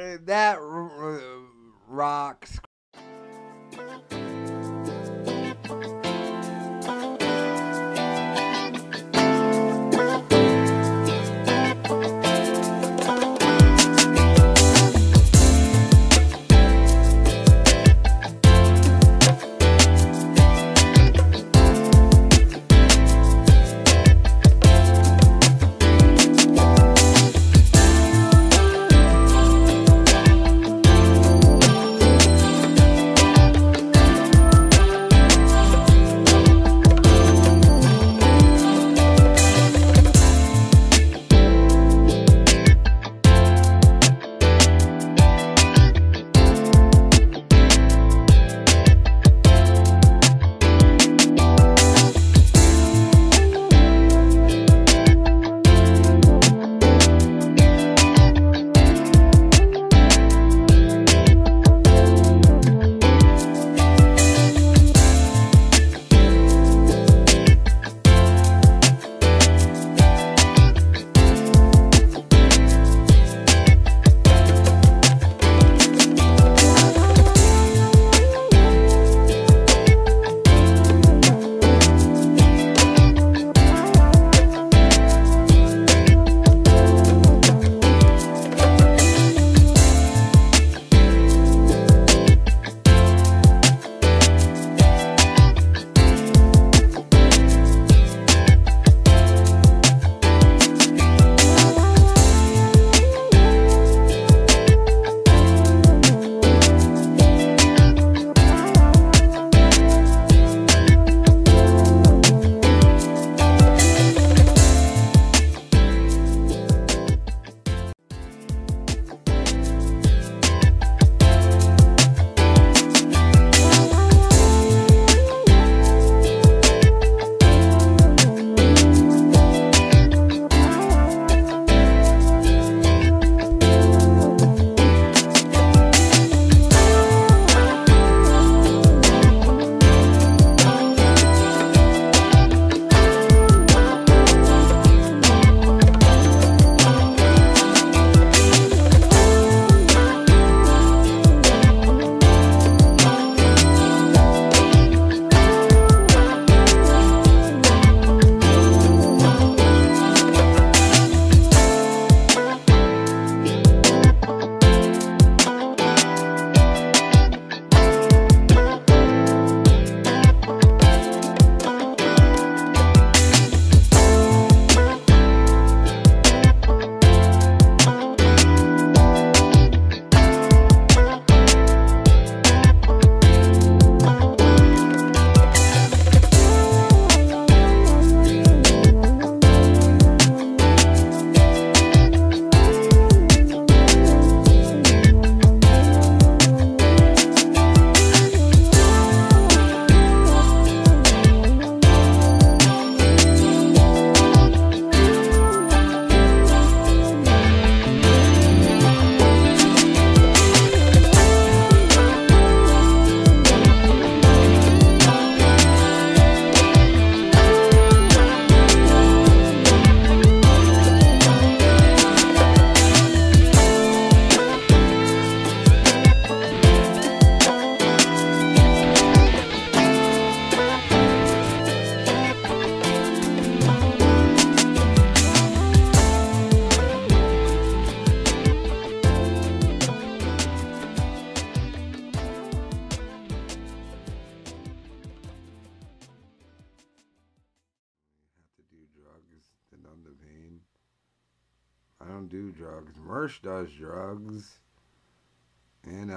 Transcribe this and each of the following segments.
that rocks.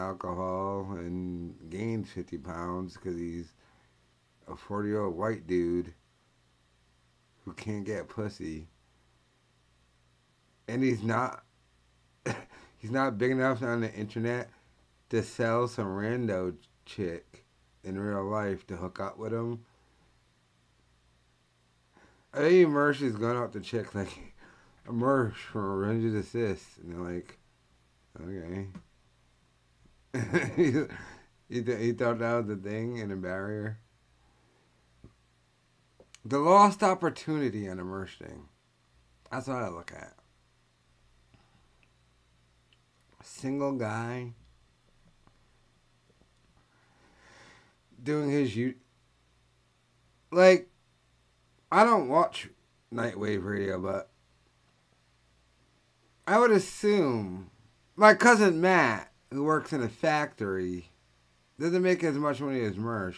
Alcohol and gains 50 pounds because he's a 40 year old white dude who can't get pussy. And he's not he's not big enough on the internet to sell some rando chick in real life to hook up with him. I think Mersh is going out to check like Mersh from Revenge Sith. And they're like, okay. he, th- he thought that was the thing and a barrier. The lost opportunity on a Mersh. That's what I look at. single guy doing his you like I don't watch Nightwave Radio, but I would assume my cousin Matt, who works in a factory, doesn't make as much money as Mersh.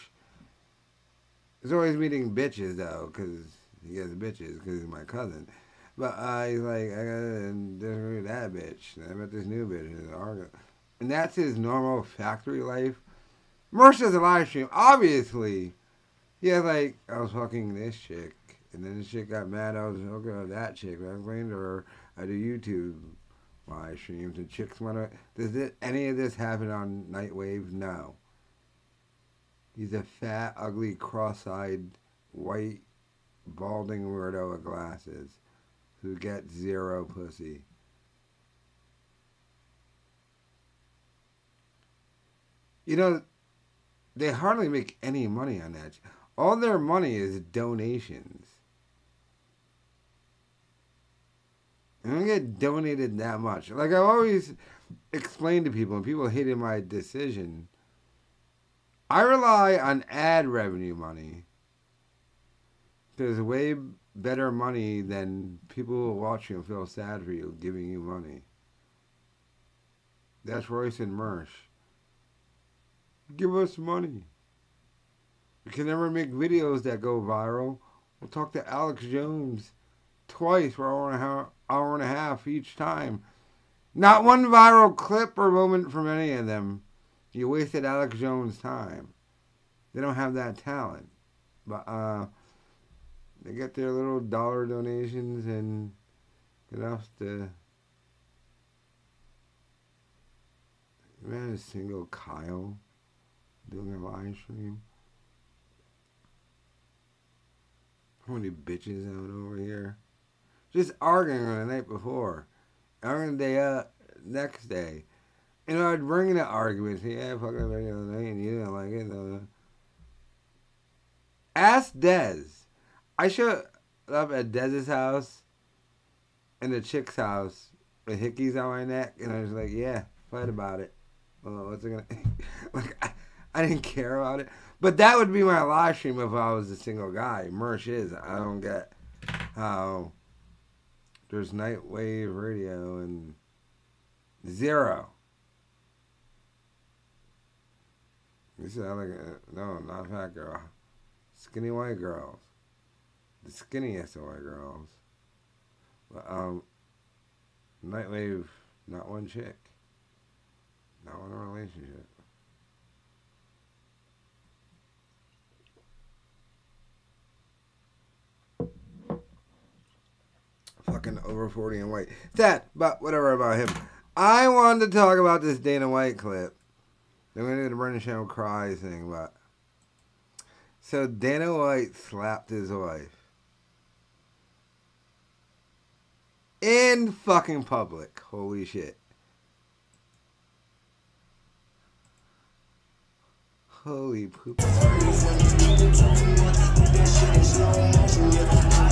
He's always meeting bitches though, because he has bitches because he's my cousin. But uh, he's like, I gotta that bitch. I met this new bitch. And that's his normal factory life. Mersh does a live stream. Obviously, he has like, I was fucking this chick. And then the chick got mad. I was hooking with that chick. I explained to her, I do YouTube live streams. And chicks want to. Does it, any of this happen on Nightwave? No. He's a fat, ugly, cross-eyed, white, balding weirdo with glasses who gets zero pussy. You know, they hardly make any money on that. All their money is donations. I don't get donated that much. Like I always explain to people, and people hated my decision. I rely on ad revenue money. There's way better money than people who are watching and feel sad for you giving you money. That's Royce and Mersh. Give us money. We can never make videos that go viral. We'll talk to Alex Jones twice for hour and a half, hour and a half each time. Not one viral clip or moment from any of them. You wasted Alex Jones' time. They don't have that talent. But uh, they get their little dollar donations and enough to man a single Kyle doing a live stream. How many bitches out over here? Just arguing the night before. Arguing the day up, next day. You know, I'd bring in an argument. Say, yeah, fucking the other night and you didn't like it. Though. Ask Dez. I showed up at Dez's house and the chick's house with hickeys on my neck, and I was like, yeah, fight about it. Well, what's it gonna like? I, I didn't care about it, but that would be my live stream if I was a single guy. Mersh is. I don't get how there's Nightwave Radio and zero. Sound like a, no, not fat girl, skinny white girls the skinniest of white girls. But, um, Nightwave, not one chick. Not one relationship. Fucking over 40 and white. That, but whatever about him. I wanted to talk about this Dana White clip. Then we did the Brendan Channel Cry thing, but. So Dana White slapped his wife. in fucking public. Holy shit. Holy poop.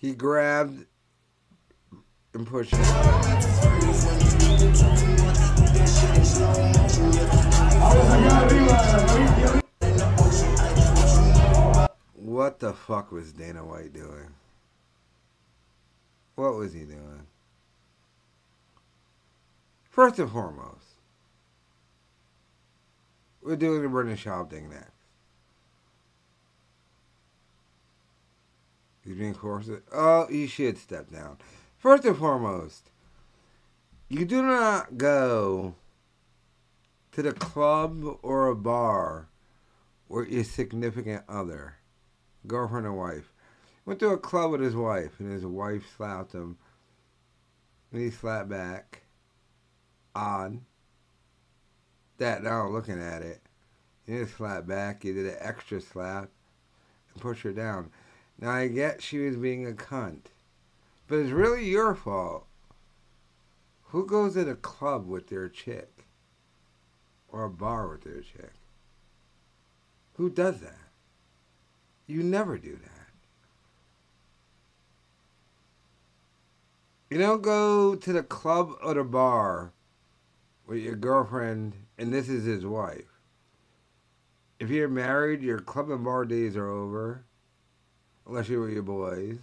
He grabbed and pushed. What the fuck was Dana White doing? What was he doing? First and foremost, we're doing the Brendan Schaub thing next. He's being. Oh, you should step down. First and foremost, you do not go to the club or a bar where your significant other, girlfriend or wife, went to a club with his wife and his wife slapped him and he slapped back odd. that now looking at it. You didn't slap back, you did an extra slap and push her down. Now I get she was being a cunt. But it's really your fault. Who goes to the club with their chick? Or a bar with their chick? Who does that? You never do that. You don't go to the club or the bar with your girlfriend and this is his wife. If you're married, your club and bar days are over. Unless you were your boys.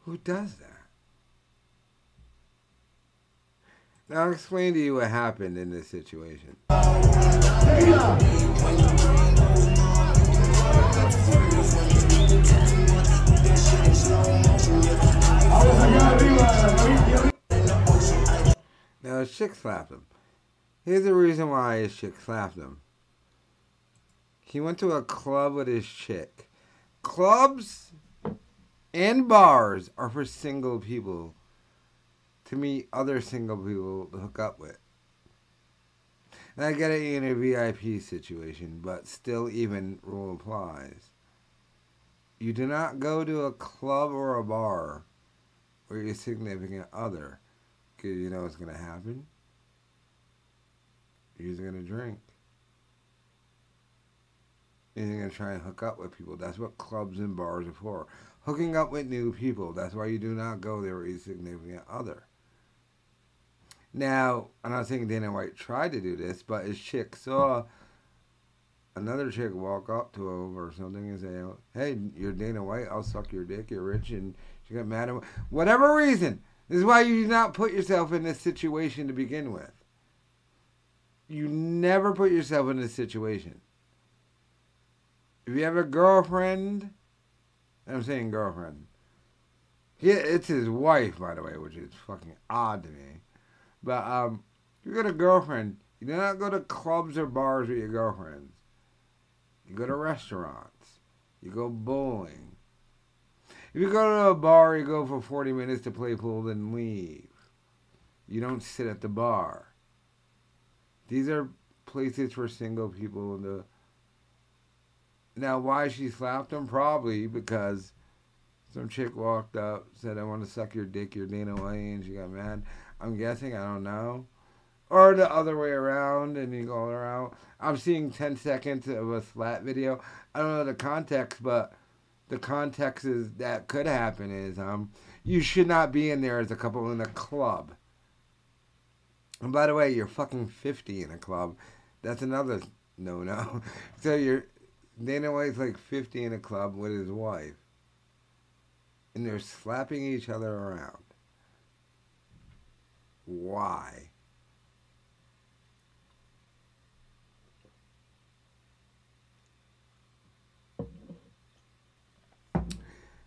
Who does that? Now I'll explain to you what happened in this situation. Now his chick slapped him. Here's the reason why his chick slapped him. He went to a club with his chick. Clubs and bars are for single people to meet other single people to hook up with. And I get it in a VIP situation, but still, even rule applies. You do not go to a club or a bar with your significant other because you know what's going to happen. You're going to drink. You're going to try and hook up with people. That's what clubs and bars are for. Hooking up with new people. That's why you do not go there with your significant other. Now, I'm not saying Dana White tried to do this, but his chick saw another chick walk up to him or something and say, "Hey, you're Dana White. I'll suck your dick. You're rich." And she got mad at him. Whatever reason, this is why you do not put yourself in this situation to begin with. You never put yourself in this situation. If you have a girlfriend, I'm saying girlfriend. Yeah, it's his wife, by the way, which is fucking odd to me. But um, if you got a girlfriend, you do not go to clubs or bars with your girlfriends. You go to restaurants. You go bowling. If you go to a bar, you go for 40 minutes to play pool, then leave. You don't sit at the bar. These are places for single people. The now, why she slapped him? Probably because some chick walked up, said, "I want to suck your dick, your Dana White," and she got mad. I'm guessing. I don't know. Or the other way around, and you go around. I'm seeing 10 seconds of a slap video. I don't know the context, but the context is that could happen is um you should not be in there as a couple in a club. And by the way, you're fucking 50 in a club. That's another no no. So you're Dana White's like 50 in a club with his wife. And they're slapping each other around. Why?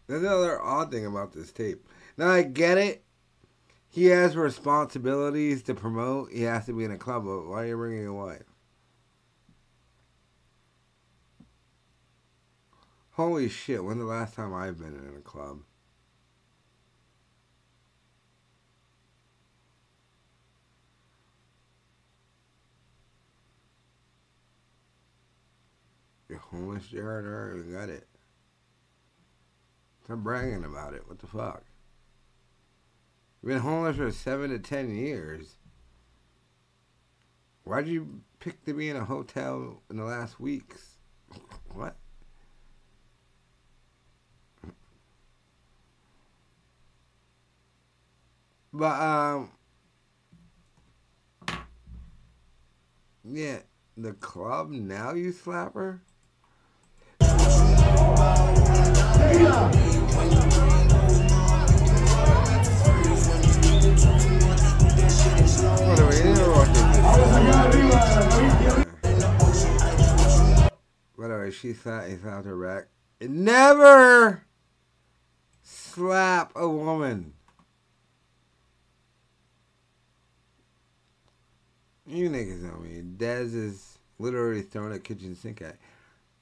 There's another odd thing about this tape. Now I get it. He has responsibilities to promote. He has to be in a club. But why are you bringing your wife? Holy shit! When the last time I've been in a club? You're homeless, Jared. I already got it. Stop bragging about it. What the fuck? You've been homeless for seven to ten years. Why'd you pick to be in a hotel in the last weeks? What? But um Yeah, the club now you slap her? By she thought he found her wreck. Never slap a woman. You niggas know me. Dez is literally throwing a kitchen sink at.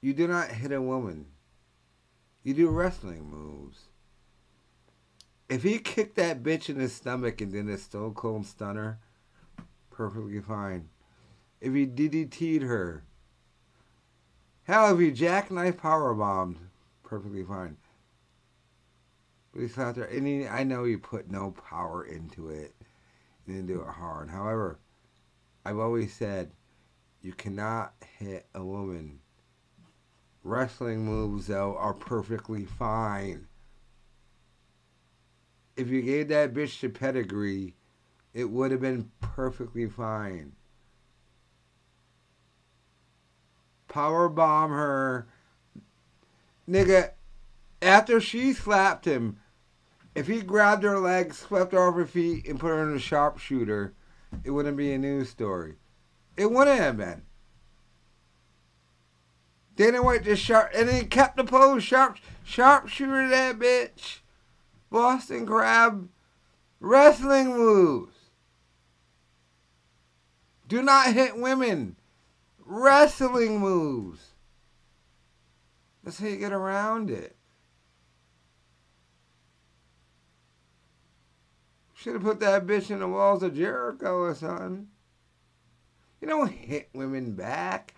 You do not hit a woman. You do wrestling moves. If he kicked that bitch in the stomach and did a stone cold stunner, perfectly fine. If he DDT'd her, hell, if he jackknife power bombed, perfectly fine. But he slapped her, and he, I know he put no power into it. and didn't do it hard. However, I've always said you cannot hit a woman. Wrestling moves, though, are perfectly fine. If you gave that bitch the pedigree, it would have been perfectly fine. Power bomb her. Nigga, after she slapped him, if he grabbed her legs, swept her off her feet, and put her in a sharpshooter, it wouldn't be a news story. It wouldn't have been. Dana White just sharp, and then he kept the pose sharp, sharpshooter that bitch. Boston Crab wrestling moves. Do not hit women. Wrestling moves. That's how you get around it. Should have put that bitch in the walls of Jericho or something. You don't hit women back.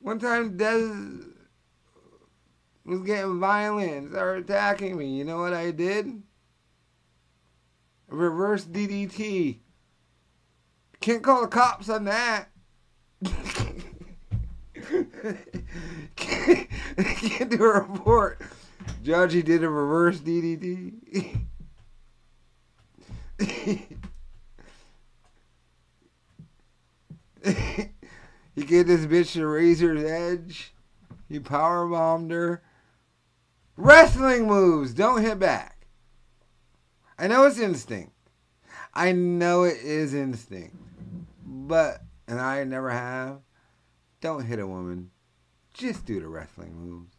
One time Dez was getting violent, started attacking me. You know what I did? Reverse DDT. Can't call the cops on that. can't, can't do a report. Judge, he did a reverse DDT. he gave this bitch a razor's edge. He power bombed her. Wrestling moves. Don't hit back. I know it's instinct. I know it is instinct. But, and I never have, don't hit a woman. Just do the wrestling moves.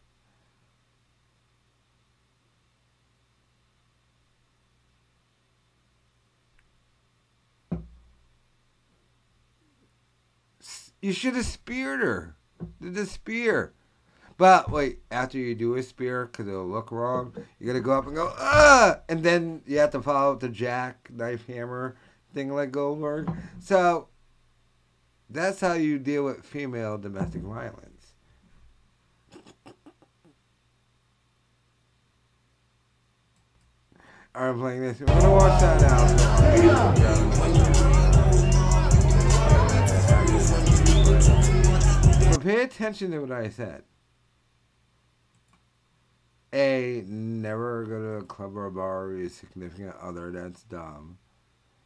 You should have speared her. Did the spear. But wait, after you do a spear, because it'll look wrong, you gotta go up and go, ah! And then you have to follow up the jack, knife, hammer thing like Goldberg. So that's how you deal with female domestic violence. I'm playing this. I'm gonna watch that now. But pay attention to what I said. A, never go to a club or a bar with a significant other. That's dumb.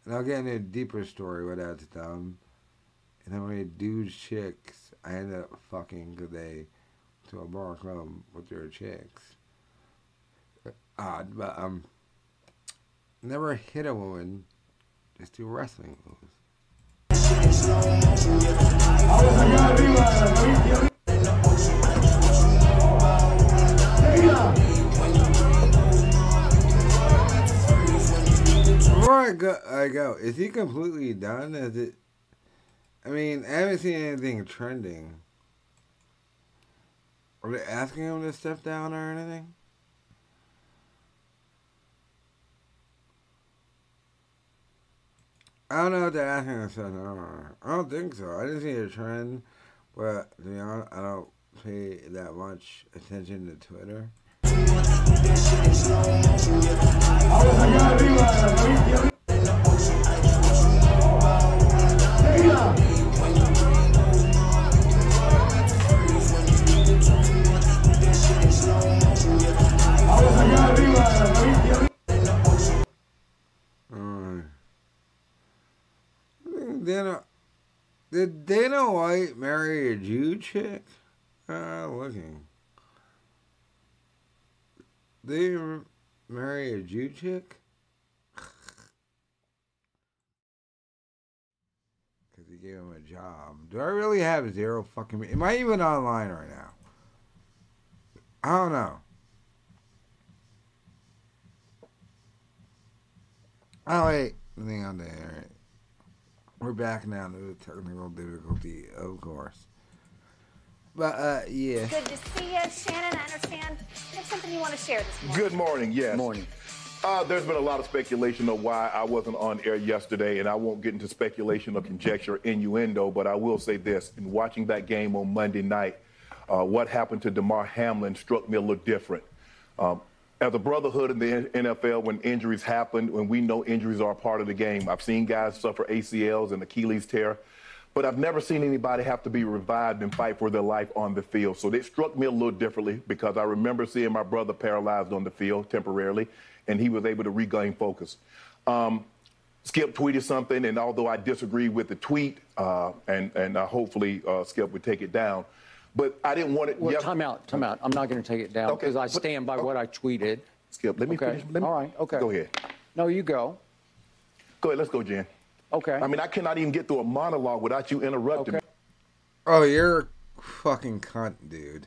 And I'll get into a deeper story why that's dumb. And then when I do chicks, I end up fucking because they to a bar club with their chicks. Odd, but um, never hit a woman. Just do wrestling moves. Before I go, I go. Is he completely done? Is it? I mean, I haven't seen anything trending. Are they asking him to step down or anything? I don't know if they're asking him to step down. I don't think so. I didn't see a trend, but to be honest, I don't pay that much attention to Twitter. Dana, did Dana White marry a Jew chick? Uh, looking. Did he marry a Jew chick? Because he gave him a job. Do I really have zero fucking... Am I even online right now? I don't know. Oh, wait. Nothing on there. We're back now to the technical difficulty, of course. But uh, yeah. Good to see you, Shannon. I understand you have something you want to share this morning. Good morning. Yes. Morning. Uh, there's been a lot of speculation of why I wasn't on air yesterday, and I won't get into speculation or conjecture, innuendo, but I will say this: in watching that game on Monday night, uh, what happened to Damar Hamlin struck me a little different. Um, as a brotherhood in the NFL, when injuries happen, when we know injuries are a part of the game, I've seen guys suffer ACLs and Achilles tear, but I've never seen anybody have to be revived and fight for their life on the field. So it struck me a little differently because I remember seeing my brother paralyzed on the field temporarily, and he was able to regain focus. Um, Skip tweeted something, and although I disagree with the tweet, uh, and and uh, hopefully uh, Skip would take it down, but I didn't want it. Well, yes- time out, time out. I'm not going to take it down Okay, because I stand by oh. what I tweeted. Skip, let me Okay. finish. Let me, All right. Okay. Go ahead. No, you go. Go ahead. Let's go, Jen. Okay. I mean, I cannot even get through a monologue without you interrupting. Okay. me. Oh, you're a fucking cunt, dude.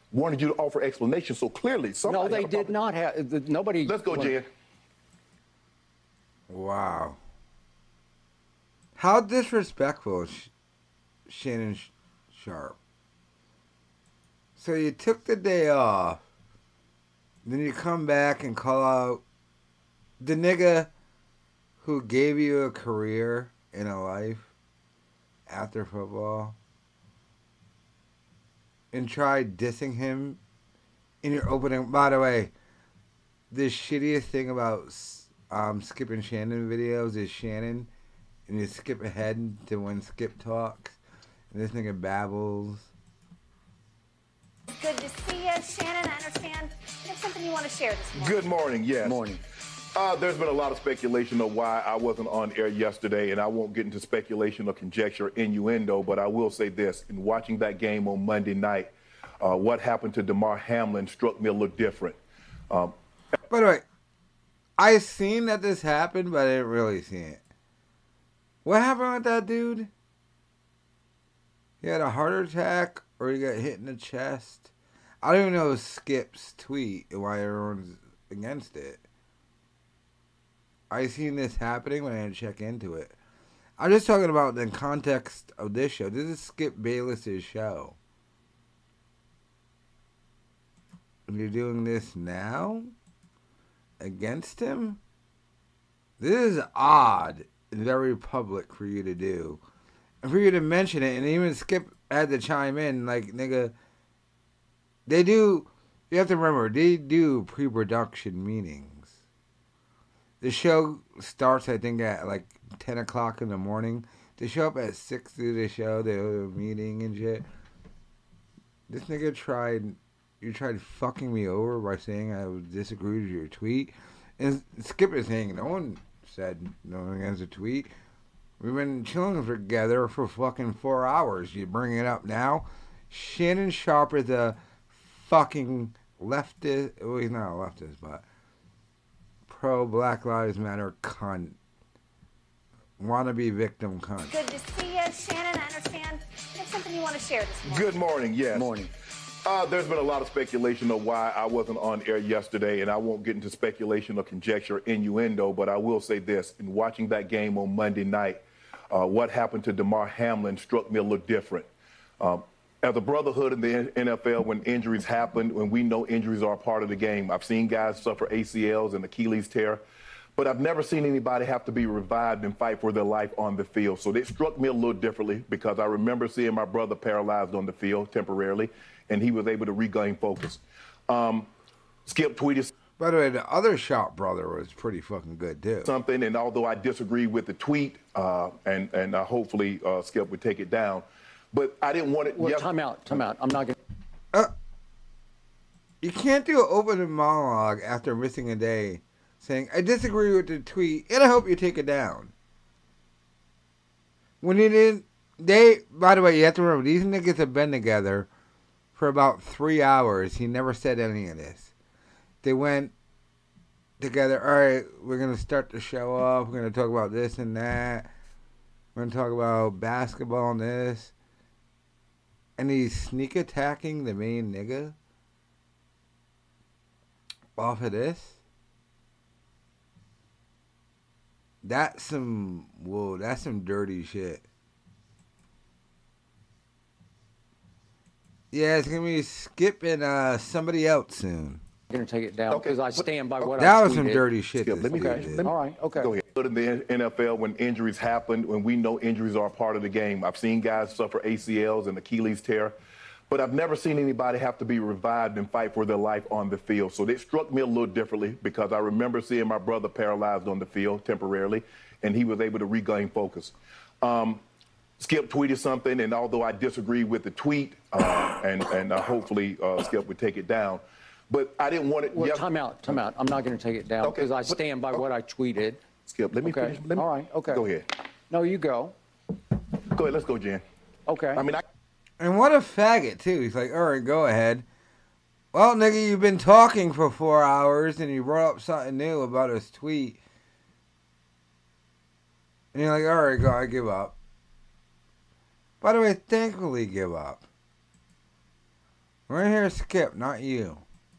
wanted you to offer explanation. So clearly, somebody. No, they did not have. the- Nobody. Let's go, well, Jen. Wow. How disrespectful, Sh- Shannon Sharpe. So you took the day off, then you come back and call out the nigga who gave you a career and a life after football and try dissing him in your opening. By the way, the shittiest thing about s- um, skipping Shannon videos is Shannon, and you skip ahead to when Skip talks, and this nigga babbles. Good to see you, Shannon. I understand you have something you want to share this morning. Good morning. Yes. Morning. Uh, there's been a lot of speculation of why I wasn't on air yesterday, and I won't get into speculation or conjecture, innuendo, but I will say this: in watching that game on Monday night, uh, what happened to Damar Hamlin struck me a little different. Um, By the way, I seen that this happened, but I didn't really see it. What happened with that dude? He had a heart attack, or he got hit in the chest. I don't even know Skip's tweet and why everyone's against it. I seen this happening when I didn't check into it. I'm just talking about the context of this show. This is Skip Bayless's show. And you're doing this now? Against him? This is odd and very public for you to do. And for you to mention it, and even Skip had to chime in, like, nigga, they do, you have to remember, they do pre production meetings. The show starts, I think, at like 10 o'clock in the morning. They show up at 6 to the show, they a meeting and shit. This nigga tried, you tried fucking me over by saying I disagreed with your tweet. And Skip is saying no one said no against a tweet. We've been chilling together for fucking four hours. You bring it up now. Shannon Sharpe is a fucking leftist. Well, he's not a leftist, but pro Black Lives Matter cunt. Wannabe victim cunt. Good to see you, Shannon. I understand you have something you want to share this morning. Good morning. Yes. Morning. Uh, there's been a lot of speculation of why I wasn't on air yesterday, and I won't get into speculation or conjecture, innuendo, but I will say this: in watching that game on Monday night, uh, what happened to Damar Hamlin struck me a little different. Um, as a brotherhood in the NFL, when injuries happen, when we know injuries are a part of the game, I've seen guys suffer ACLs and Achilles tear, but I've never seen anybody have to be revived and fight for their life on the field. So it struck me a little differently because I remember seeing my brother paralyzed on the field temporarily, and he was able to regain focus. Um, Skip tweeted By the way, the other shot brother was pretty fucking good too. something, and although I disagree with the tweet, uh, and and uh, hopefully uh, Skip would take it down, but I didn't want it. Well, yes- time out, time out. I'm not going to. Uh, you can't do an open monologue after missing a day saying, I disagree with the tweet and I hope you take it down. When you didn't They, by the way, you have to remember these niggas have been together for about three hours. He never said any of this. They went together. All right, we're gonna start the show off. We're gonna talk about this and that. We're gonna talk about basketball and this. And he's sneak attacking the main nigga off of this. That's some whoa. That's some dirty shit. Yeah, it's gonna be skipping uh somebody else soon. going to take it down Okay, because I stand by what I said. That was some dirty shit. Let me dude finish. did. Let me- All right, okay. Go ahead. In the NFL, when injuries happen, when we know injuries are a part of the game, I've seen guys suffer ACLs and Achilles tear, but I've never seen anybody have to be revived and fight for their life on the field. So it struck me a little differently because I remember seeing my brother paralyzed on the field temporarily, and he was able to regain focus. Um, Skip tweeted something, and although I disagree with the tweet, uh, and and uh, hopefully uh, Skip would take it down, but I didn't want it. Well, yes- time out, time out. I'm not going to take it down Okay, because I stand by what I tweeted. Skip, let me Okay. finish. Let me, All right, okay. Go ahead. No, you go. Go ahead. Let's go, Jen. Okay. I mean, I, And what a faggot too. He's like, all right, go ahead. Well, nigga, you've been talking for four hours and you brought up something new about his tweet. And you're like, all right, go, I give up. By the way, thankfully give up. We're here, Skip, not you.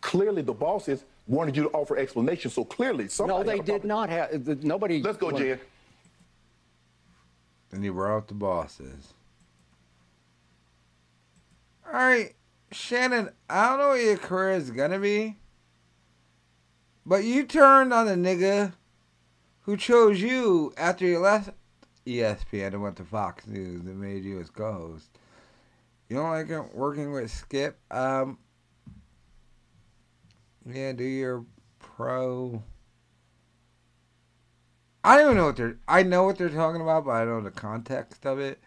clearly the bosses wanted you to offer explanation. So clearly, somebody. No, had they a did not have. the- Nobody. Let's go, well, Jen. Then you brought up the bosses. All right, Shannon, I don't know what your career is going to be, but you turned on the nigga who chose you after you left ESPN and went to Fox News and made you his co host. You don't like it working with Skip? Um, yeah, do your pro. I don't even know what they're. I know what they're talking about, but I don't know the context of it.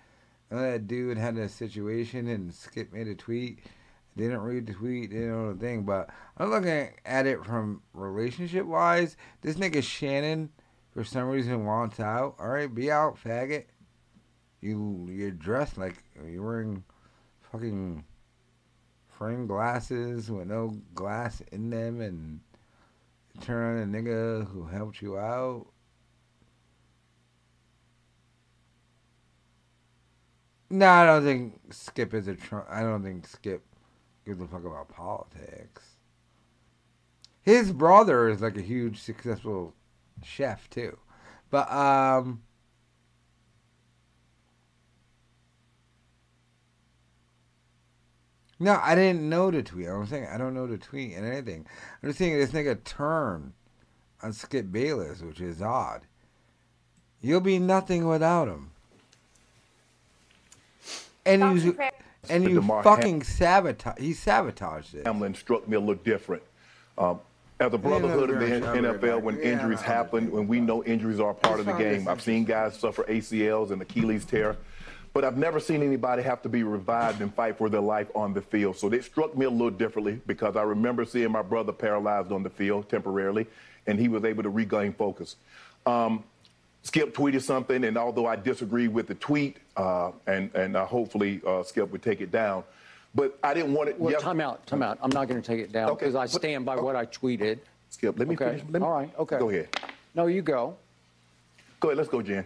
Know that dude had a situation and Skip made a tweet. Didn't read the tweet, didn't know the thing, but I'm looking at it from relationship wise. This nigga Shannon, for some reason, wants out. All right, be out, faggot. You you're dressed like you're wearing fucking frame glasses with no glass in them, and turn on a nigga who helped you out. No, I don't think Skip is a Trump. I don't think Skip gives a fuck about politics. His brother is like a huge successful chef too, but um. No, I didn't know the tweet. I'm saying I don't know the tweet and anything. I'm just saying this nigga turn on Skip Bayless, which is odd. You'll be nothing without him. And Thoughts you and and you Damar fucking sabotage. He sabotaged it. Hamlin struck me a little different. Um, as a brotherhood of the very N- sure, NFL, when yeah, injuries happen, when we know injuries are a part of the game, I've seen guys suffer ACLs and Achilles tear, but I've never seen anybody have to be revived and fight for their life on the field. So it struck me a little differently because I remember seeing my brother paralyzed on the field temporarily, and he was able to regain focus. Um, Skip tweeted something, and although I disagree with the tweet, uh, and and uh, hopefully uh, Skip would take it down, but I didn't want it. Well, yes- time out, time out. I'm not going to take it down Okay, because I stand by what I tweeted. Skip, let me Okay. finish. Let me, All right. Okay. Go ahead. No, you go. Go ahead. Let's go, Jen.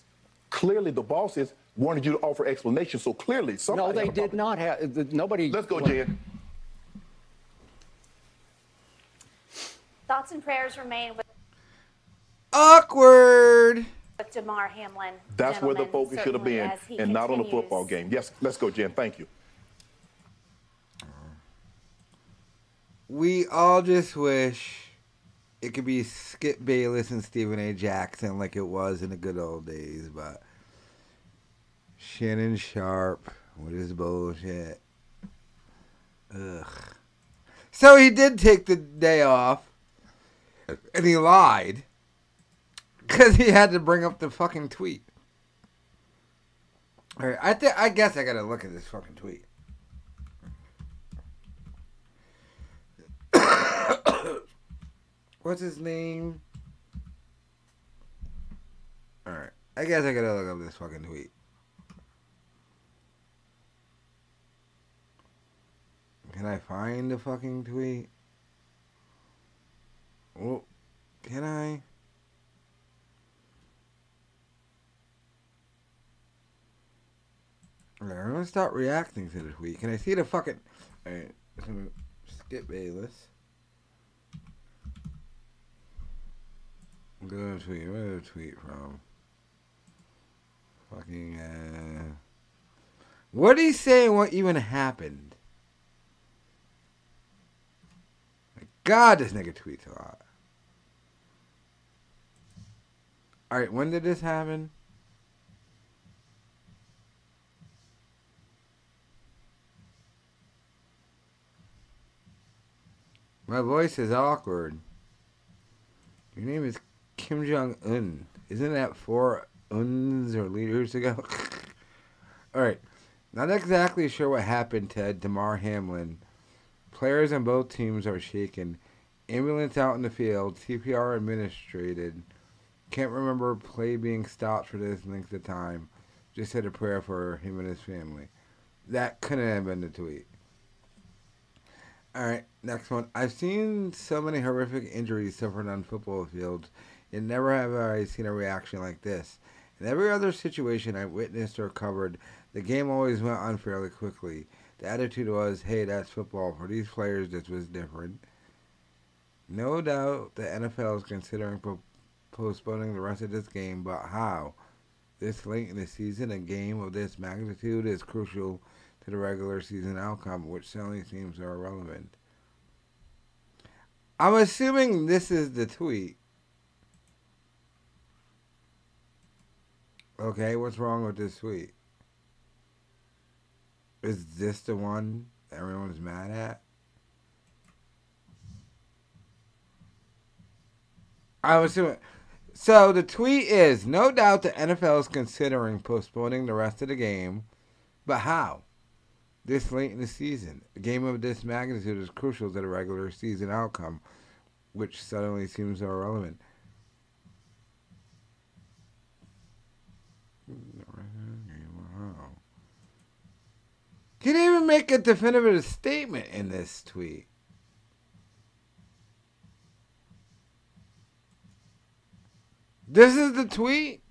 clearly the bosses wanted you to offer explanation. So clearly, somebody. No, they had a did not have, the- nobody. Let's go, Jen. Thoughts and prayers remain with, Awkward. with Damar Hamlin. That's where the gentlemen, focus should have been, as he and not on the football game. Yes, let's go, Jen. Thank you. We all just wish it could be Skip Bayless and Stephen A. Jackson like it was in the good old days, but Shannon Sharpe with his bullshit. Ugh. So he did take the day off, and he lied because he had to bring up the fucking tweet. All right, I think I guess I gotta look at this fucking tweet. What's his name? Alright. I guess I gotta look up this fucking tweet. Can I find the fucking tweet? Oh, can I? Alright, I'm gonna start reacting to the tweet. Can I see the fucking. Alright, Skip Bayless. Go to tweet. Where did the tweet from? Fucking. Uh, what did he say? What even happened? My God, this nigga tweets a lot. All right, when did this happen? My voice is awkward. Your name is Kim Jong Un. Isn't that four uns or leaders ago? All right. Not exactly sure what happened to Damar Hamlin. Players on both teams are shaken. Ambulance out in the field. CPR administered. Can't remember play being stopped for this length of time. Just said a prayer for him and his family. That couldn't have been the tweet. All right, next one. I've seen so many horrific injuries suffered on football fields, and never have I seen a reaction like this. In every other situation I witnessed or covered, the game always went on fairly quickly. The attitude was, hey, that's football. For these players, this was different. No doubt the NFL is considering po- postponing the rest of this game, but how? This late in the season, a game of this magnitude is crucial to the regular season outcome, which certainly seems irrelevant. I'm assuming this is the tweet. Okay, what's wrong with this tweet? Is this the one everyone's mad at? I'm assuming. So the tweet is no doubt the NFL is considering postponing the rest of the game, but how? This late in the season, a game of this magnitude is crucial to the regular season outcome, which suddenly seems irrelevant. Can even make a definitive statement in this tweet. This is the tweet.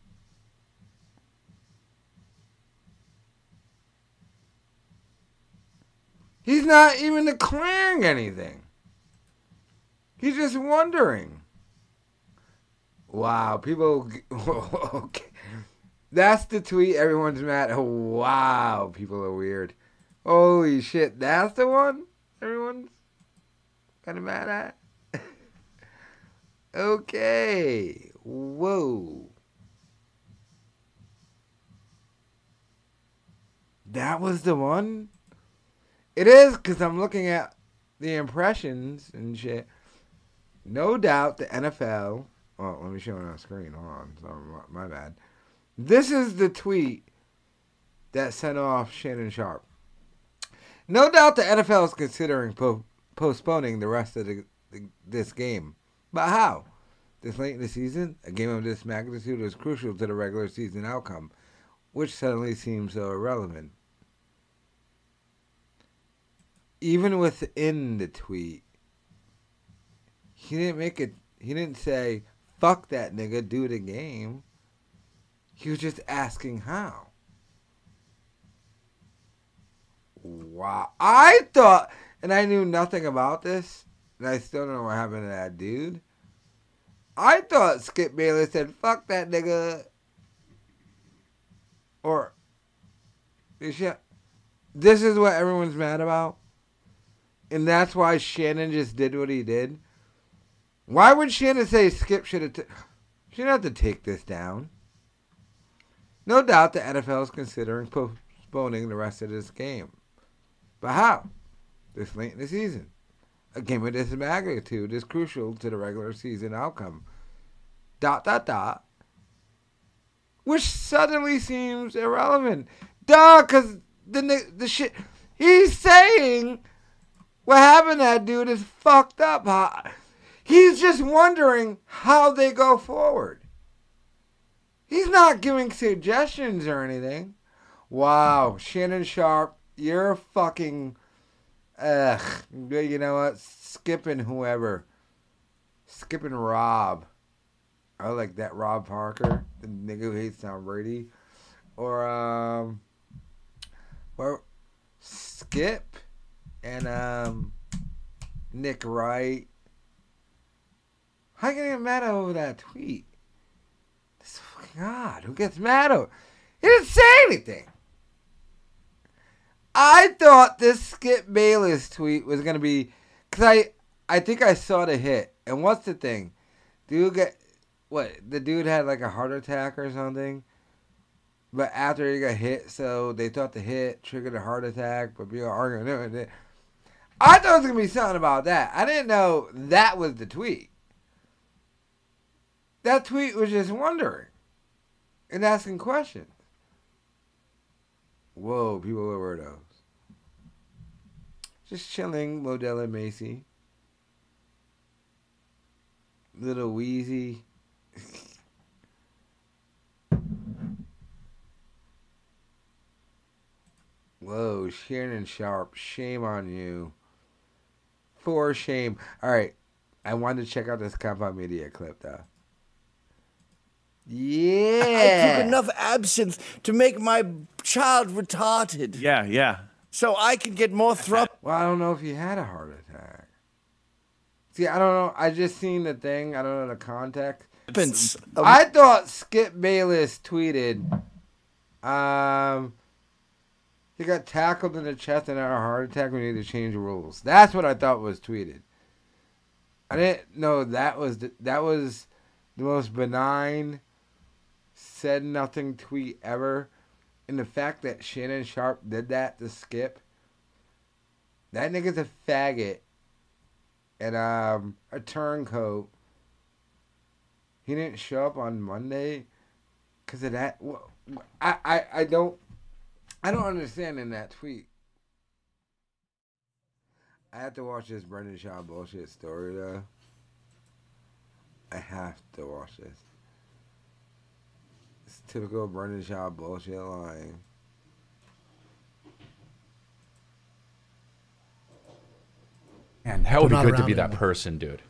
He's not even declaring anything. He's just wondering. Wow, people. Okay. That's the tweet everyone's mad. Wow, people are weird. Holy shit, that's the one everyone's kind of mad at? okay. Whoa. That was the one? It is because I'm looking at the impressions and shit. No doubt the NFL. Oh, let me show it on screen. Hold on. My bad. This is the tweet that sent off Shannon Sharpe. No doubt the NFL is considering po- postponing the rest of the, the, this game. But how? This late in the season, a game of this magnitude is crucial to the regular season outcome, which suddenly seems so irrelevant. Even within the tweet, he didn't make it. He didn't say "fuck that nigga, do the game." He was just asking how. Wow. I thought, and I knew nothing about this, and I still don't know what happened to that dude. I thought Skip Bayless said, fuck that nigga. Or, this is what everyone's mad about. And that's why Shannon just did what he did. Why would Shannon say Skip should have, t- should have to take this down? No doubt the NFL is considering postponing the rest of this game. But how? This late in the season. A game of this magnitude is crucial to the regular season outcome. Dot, dot, dot. Which suddenly seems irrelevant. Duh, because the, the shit. He's saying what happened to that dude is fucked up. huh? He's just wondering how they go forward. He's not giving suggestions or anything. Wow, Shannon Sharpe, you're fucking. Ugh. You know what? Skipping whoever. Skipping Rob. I like that Rob Parker, the nigga who hates Tom Brady. Or, um. Or Skip and, um. Nick Wright. How can you get mad over that tweet? This fucking God, who gets mad over? He didn't say anything. I thought this Skip Bayless tweet was gonna be, cause I, I think I saw the hit. And what's the thing? Dude get, what? The dude had like a heart attack or something. But after he got hit, so they thought the hit triggered a heart attack. But people arguing. "No, it I thought it was gonna be something about that. I didn't know that was the tweet. That tweet was just wondering and asking questions. Whoa, people are weirdos. Just chilling, Modell and Macy. Little Wheezy. Whoa, Shannon Sharpe, shame on you. For shame. All right, I wanted to check out this Compound Media clip though. Yeah. I took enough absinthe to make my child retarded. Yeah, yeah. So I can get more thrup. Well, I don't know if he had a heart attack. See, I don't know. I just seen the thing. I don't know the context. I thought Skip Bayless tweeted, um, he got tackled in the chest and had a heart attack. We need to change the rules. That's what I thought was tweeted. I didn't know that was the, that was the most benign, said nothing tweet ever. And the fact that Shannon Sharpe did that to Skip, that nigga's a faggot and um, a turncoat. He didn't show up on Monday because of that. I, I, I don't I don't understand in that tweet. I have to watch this Brendan Schaub bullshit story though. I have to watch this. It's typical Brendan Schaub bullshit line. And that would be good to be that anymore. person, dude.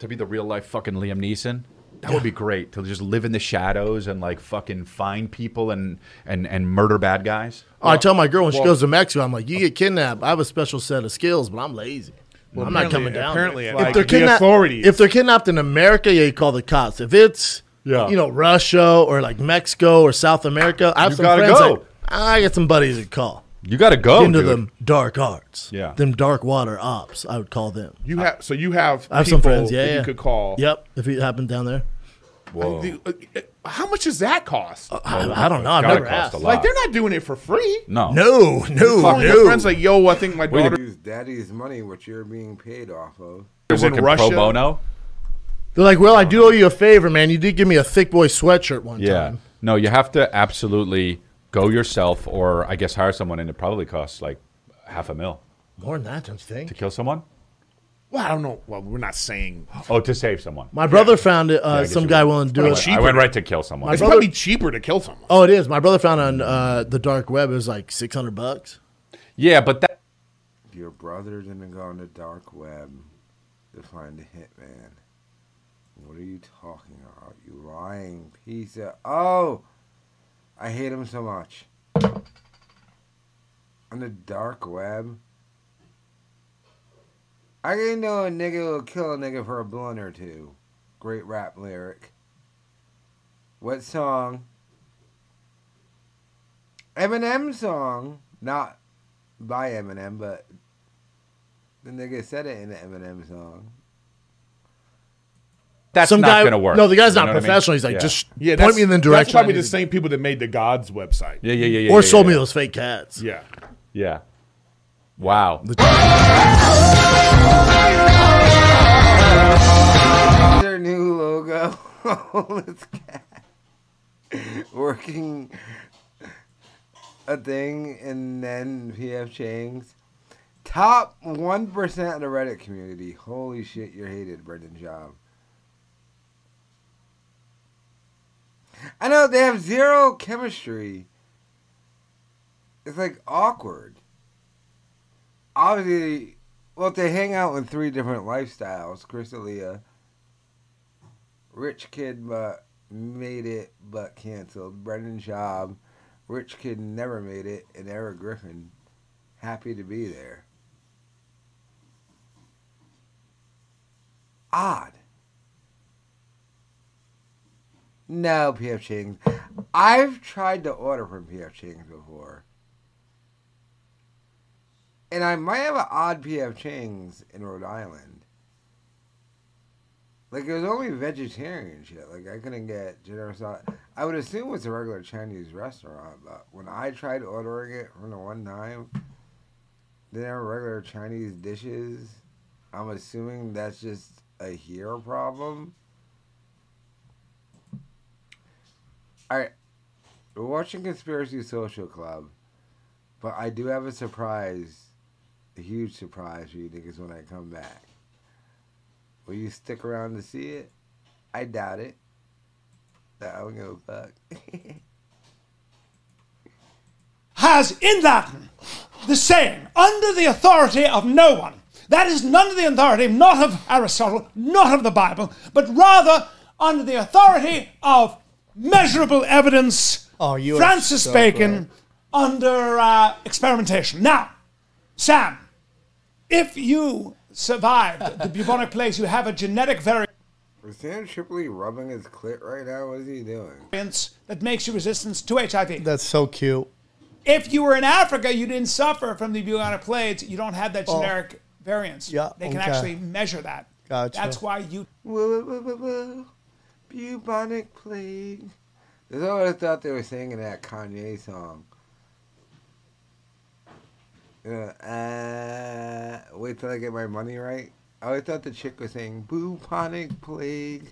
To be the real life fucking Liam Neeson. That would be great to just live in the shadows and like fucking find people and and and murder bad guys. Oh, I tell my girl when she goes to Mexico, I'm like, you get kidnapped. I have a special set of skills, but I'm lazy. I'm not coming down. apparently, there. like, if they're the kidnapped, authorities- if they're kidnapped in America, yeah, you call the cops. If it's Yeah. you know Russia or like Mexico or South America, I have You some gotta friends. go. That, I got some buddies that call You got to go, into dude. them dark arts. Yeah. them dark water ops. I would call them. You have so you have I have some friends. Yeah, that yeah. you could call. Yep, if it happened down there, Whoa. The- uh, uh, How much does that cost? I, I don't know. I've never asked. like they're not doing it for free. no. No, no, Calling no. your friends like, yo, I think my daughter Use daddy's money, which you're being paid off of. is in Working Russia. pro bono. They're like, well, I do owe you a favor, man. You did give me a thick boy sweatshirt one Yeah. time. No, you have to absolutely go yourself, or I guess hire someone, and it probably costs like half a mil More than that, don't you think? to kill someone. Well, I don't know. Well, we're not saying Oh, to save someone. My brother found it. Uh, guess some you guy would. willing to do I it. went, I went right to kill someone. it's brother- probably cheaper to kill someone. Oh, it is. My brother found on uh, the dark web. It was like six hundred bucks. yeah, but that Your brother didn't go on the dark web to find a hitman. What are you talking about? You lying piece of. Oh! I hate him so much. On the dark web. I can know a nigga will kill a nigga for a blunt or two. Great rap lyric. What song? Eminem song. Not by Eminem, but the nigga said it in the Eminem song. That's Some not guy- gonna work. no, the guy's You not know what I mean? professional. He's like, Yeah. just Yeah, point that's, me in the That's direction. probably I the need to- same people that made the Gods website. Yeah, yeah, yeah, yeah. or yeah, sold yeah. me those fake cats. Yeah. Yeah. Wow. Their new logo. Homeless cat. Working a thing and then PF Chang's. Top 1% of the Reddit community. Holy shit, you're hated, Brendan Schaub. I know they have zero chemistry. It's like awkward. Obviously, well, they hang out in three different lifestyles. Chris D'Elia, rich kid but made it but canceled. Brendan Schaub, rich kid never made it, and Erik Griffin, happy to be there. Odd. No, PF Chang's. I've tried to order from PF Chang's before. And I might have an odd PF Chang's in Rhode Island. Like, it was only vegetarian shit. Like, I couldn't get generous. I would assume it's a regular Chinese restaurant, but when I tried ordering it from the one time, they have regular Chinese dishes. I'm assuming that's just a here problem. Alright. We're watching Conspiracy Social Club, but I do have a surprise, a huge surprise for you niggas when I come back. Will you stick around to see it? I doubt it. I don't give a fuck. has in Latin the saying, under the authority of no one. That is none of the authority not of Aristotle, not of the Bible, but rather under the authority of measurable evidence. Oh, you Francis so Bacon right. under uh, experimentation. Now, Sam, if you survived the bubonic plague, you have a genetic variant. Is Sam Tripoli rubbing his clit right now? What is he doing? that makes you resistant to HIV. That's so cute. If you were in Africa, you didn't suffer from the bubonic plague. You don't have that Oh. generic variance. Yeah, they can okay. actually measure that. Gotcha. That's why you. Whoa, whoa, whoa, whoa. Bubonic plague. That's what I thought they were saying in that Kanye song. Uh, uh, wait till I get my money right. I always thought the chick was saying bubonic plague.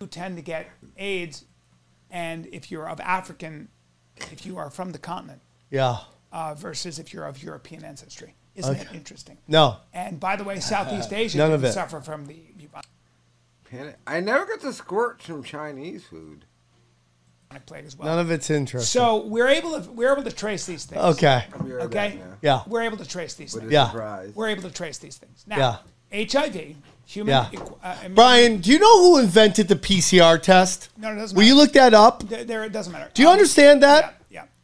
You tend to get AIDS, and if you're of African, if you are from the continent, Yeah. uh, versus if you're of European ancestry. Isn't it Okay. interesting? No. And by the way, Southeast Asia none didn't it. suffer from the bubonic Pan- I never got to squirt some Chinese food. plague as well. None of it's interesting. So we're able to we're able to trace these things. Okay. Right Okay. back now. Yeah. We're able to trace these With things. Yeah. surprise. We're able to trace these things. Now, HIV, human. Yeah. equ- uh, Brian, do you know who invented the PCR test? No, it doesn't Matter. Will you look that up? There, there- it doesn't matter. Do you Um, understand that? Yeah.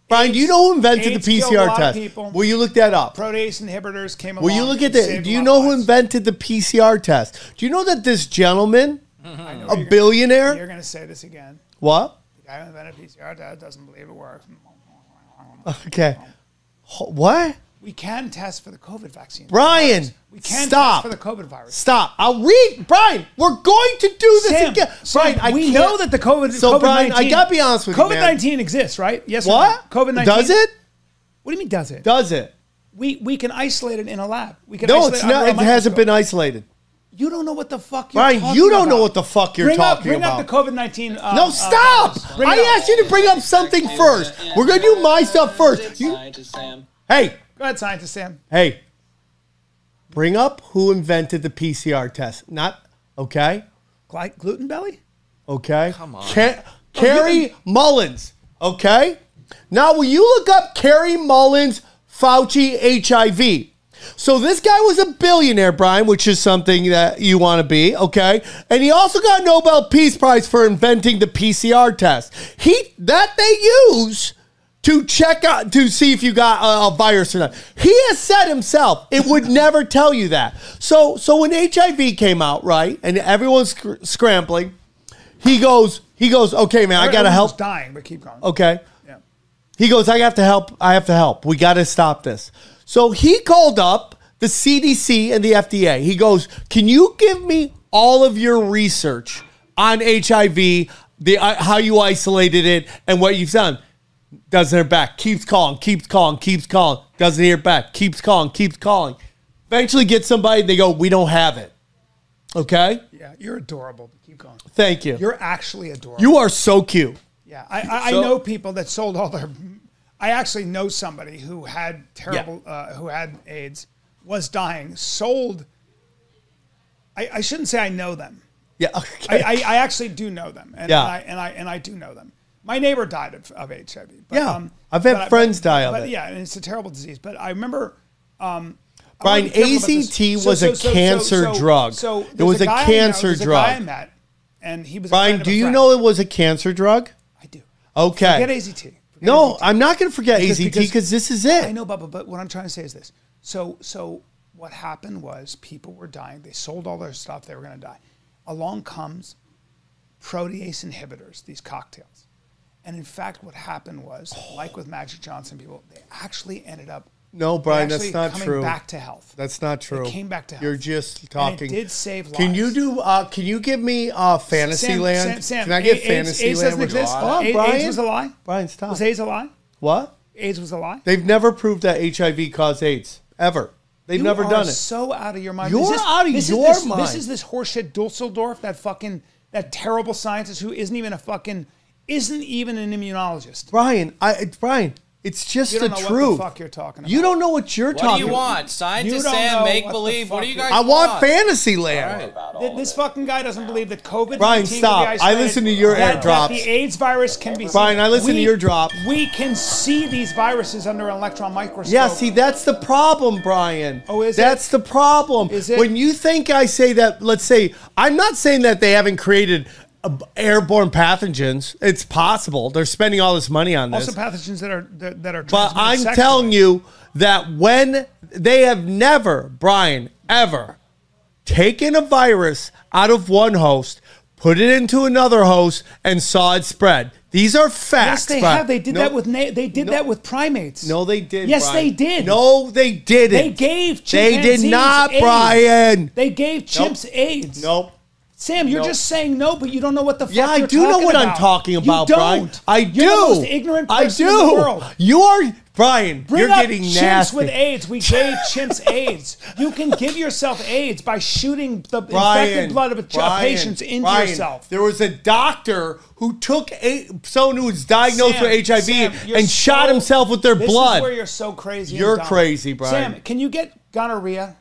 Brian, do you know who invented AIDS the PCR test? Will you look that up? Protease inhibitors came along. Will you look at that? Do you know who lives. invented the PCR test? Do you know that this gentleman, know a you're gonna- billionaire, You're going to say this again. what? The guy who invented PCR test doesn't believe it works. Okay. What? We can test for the COVID vaccine. Brian, we can stop. test for the COVID virus. Stop. I'll read. Brian, we're going to do this Sam, again. Sam, Brian, I we can't- know that the COVID. So, COVID-19, Brian, I gotta be honest with you, man. COVID nineteen exists, right? Yes. or What? no? COVID nineteen Does it? What do you mean? Does it? Does it? we we can isolate it in a lab. We can No, isolate it's not. It hasn't been isolated. You don't know what the fuck you're Brian, talking you don't know about. what the fuck you're bring up, talking bring about. Bring up the COVID nineteen. Uh, No, uh, stop! virus. Bring it I asked you to bring up something first. We're gonna do my stuff first. You, hey, Go ahead, scientist Sam. hey, bring up who invented the PCR test. Not okay, Gly- gluten belly. okay. Come on, oh, Kary Mullis. Okay. Now, will you look up Kary Mullis Fauci HIV? So this guy was a billionaire, Brian, which is something that you want to be, okay? And he also got a Nobel Peace Prize for inventing the PCR test. He that they use to check out to see if you got a, a virus or not. He has said himself it would never tell you that. So so when HIV came out, right, and everyone's sc- scrambling, he goes he goes, okay, man, I gotta help. dying, but keep going. Okay. Yeah. He goes, I have to help. I have to help. We got to stop this. So he called up the CDC and the FDA. He goes, Can you give me all of your research on HIV, the uh, how you isolated it, and what you've done? Doesn't hear back. Keeps calling. Keeps calling. Keeps calling. Doesn't hear back. Keeps calling. Keeps calling. Eventually, get somebody. They go, We don't have it. Okay. Yeah, you're adorable. Keep going. Thank you. You're actually adorable. You are so cute. Yeah, I, I, So- I know people that sold all their. I actually know somebody who had terrible, uh, who had AIDS, was dying, sold. I, I shouldn't say I know them. Yeah. I, I, I actually do know them, and, Yeah. and I and I and I do know them. My neighbor died of, of HIV. But, Yeah. I've had but I- friends but- die of but it. Yeah, and it's a terrible disease. But I remember. Um, Brian, wanna be careful about this. AZT was a cancer drug. It there's was a guy I know- cancer drug. I met, and he was. Brian, do you know it was a cancer drug? I do. Okay. Forget AZT. Forget No, AZT. I'm not going to forget Because- AZT because- because this is it. I know, Bubba, but what I'm trying to say is this. So, so what happened was people were dying. They sold all their stuff. They were going to die. Along comes protease inhibitors, these cocktails. And in fact, what happened was, like with Magic Johnson people, they actually ended up No, Brian, that's not coming true. back to health. That's not true. They came back to health. You're just And talking. it did save lives. Can you do? Uh, can you give me uh, Fantasyland? Sam, Sam, can I get AIDS- Fantasyland? AIDS doesn't with- exist. Hold on, A- Brian. AIDS was a lie. Brian, stop. Was AIDS a lie? what? AIDS was a lie. They've never proved that HIV caused AIDS ever. They've You never are done it. So out of your mind. You're this- out of this is your this, mind. This is this horseshit Duesberg, that fucking that terrible scientist who isn't even a fucking isn't even an immunologist. Brian, I Brian, it's just You the don't know truth. the fuck you're talking about. You don't know what you're talking about. What do you want? Science You Sam, make believe. What do you guys I want Fantasyland. Th- This fucking guy doesn't believe that COVID. Brian, stop. I listen to your that, airdrops. That the AIDS virus can be. Brian, seen. I listen to We- your drop. We can see these viruses under an electron microscope. Yeah, see, that's the problem, Brian. Oh, is it? That's the problem. Is it? When you think I say that, let's say, I'm not saying that they haven't created airborne pathogens. It's possible. They're spending all this money on this. also pathogens that are that, that are. but I'm sexually. telling you that when they have never, Brian, ever taken a virus out of one host, put it into another host, and saw it spread. These are facts. Yes, they Brian. have. They did No- that with na- they did no. that with primates. No, they did. Yes, Brian. they did. No, they didn't. They gave They did not, AIDS. Brian. They gave chimps AIDS. Nope. Sam, you're Nope. just saying no, but you don't know what the fuck Yeah, I you're do know what I'm talking about, you Brian. Don't. I You're do. the most ignorant I person do. in the world. You are Brian. Bring you're up getting chimps nasty. with AIDS. We gave chimps AIDS. You can give yourself AIDS by shooting the Brian, infected blood of a ch- Brian, patients into Brian, yourself. There was a doctor who took a, someone who was diagnosed Sam, with HIV Sam, you're and shot himself with their this blood. Is where you're so crazy. You're crazy, Brian. Sam, can you get gonorrhea?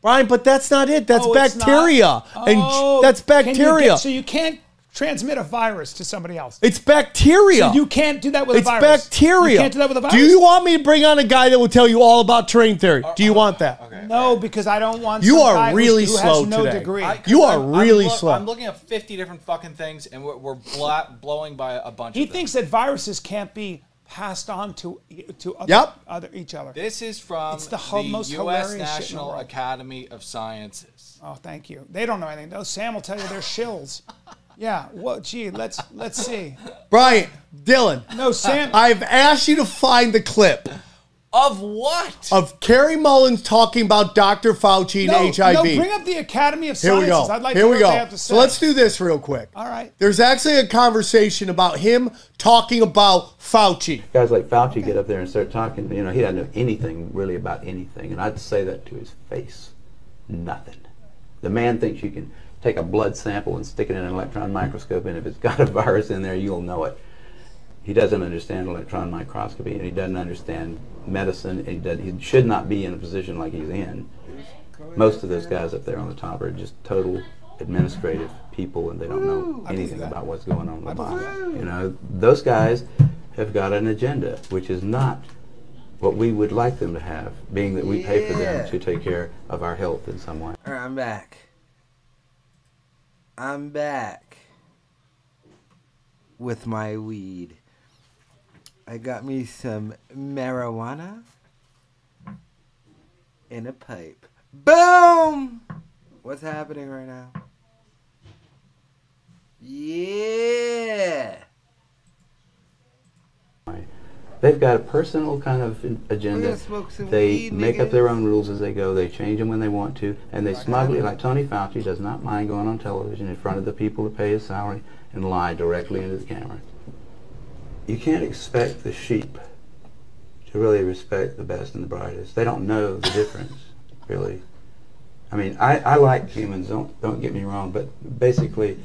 Brian, but that's not it. That's Oh, it's not? bacteria. And Oh, that's can you bacteria. get- so you can't transmit a virus to somebody else. it's bacteria. So you can't do that with it's a virus. It's bacteria. You can't do that with a virus. Do you want me to bring on a guy that will tell you all about terrain theory? Do you want that? No, because I don't want. You some are guy really who slow has no today. degree. I, you are I'm, really I'm, slow. I'm looking at 50 different fucking things, and we're, we're bla- blowing by a bunch he of them. thinks that viruses can't be passed on to to other, Yep. other each other. This is from It's the ho- most U.S. hilarious the National. Academy of Sciences. Oh, thank you. They don't know anything. No, Sam will tell you they're shills. Yeah. Well, gee, let's let's see. Brian, Dylan. No, Sam. I've asked you to find the clip Of what? of Kary Mullis talking about Dr. Fauci and no, HIV. no, bring up the Academy of Sciences. Here we Sciences. go. I'd like Here to we hear what go. they have to say. So let's do this real quick. All right. There's actually a conversation about him talking about Fauci. Guys like Fauci get up there and start talking. You know, he doesn't know anything really about anything, and I'd say that to his face. Nothing. The man thinks you can take a blood sample and stick it in an electron microscope, and if it's got a virus in there, you'll know it. He doesn't understand electron microscopy, and he doesn't understand medicine. And he, does, he should not be in a position like he's in. Most of those guys up there on the top are just total administrative people, and they don't know anything about what's going on in the body. You know, those guys have got an agenda, which is not what we would like them to have, being that we pay for them to take care of our health in some way. All right, I'm back. I'm back with my weed. I got me some marijuana in a pipe. Boom! What's happening right now? Yeah! They've got a personal kind of agenda. They make up their own rules as they go. They change them when they want to, and they smugly, like Tony Fauci, does not mind going on television in front of the people who pay his salary and lie directly into the camera. You can't expect the sheep to really respect the best and the brightest. They don't know the difference, really. I mean, I, I like humans. Don't don't get me wrong, but basically,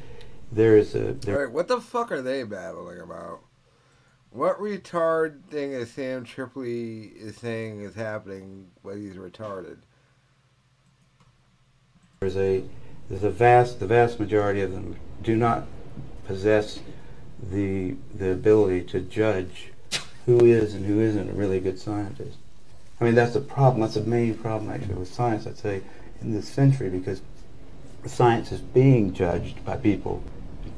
there is a there, Alright, what the fuck are they babbling about? What retard thing is Sam Tripoli is saying is happening when he's retarded? There's a there's a vast the vast majority of them do not possess the the ability to judge who is and who isn't a really good scientist. I mean that's the problem. That's the main problem actually with science. I'd say in this century because science is being judged by people.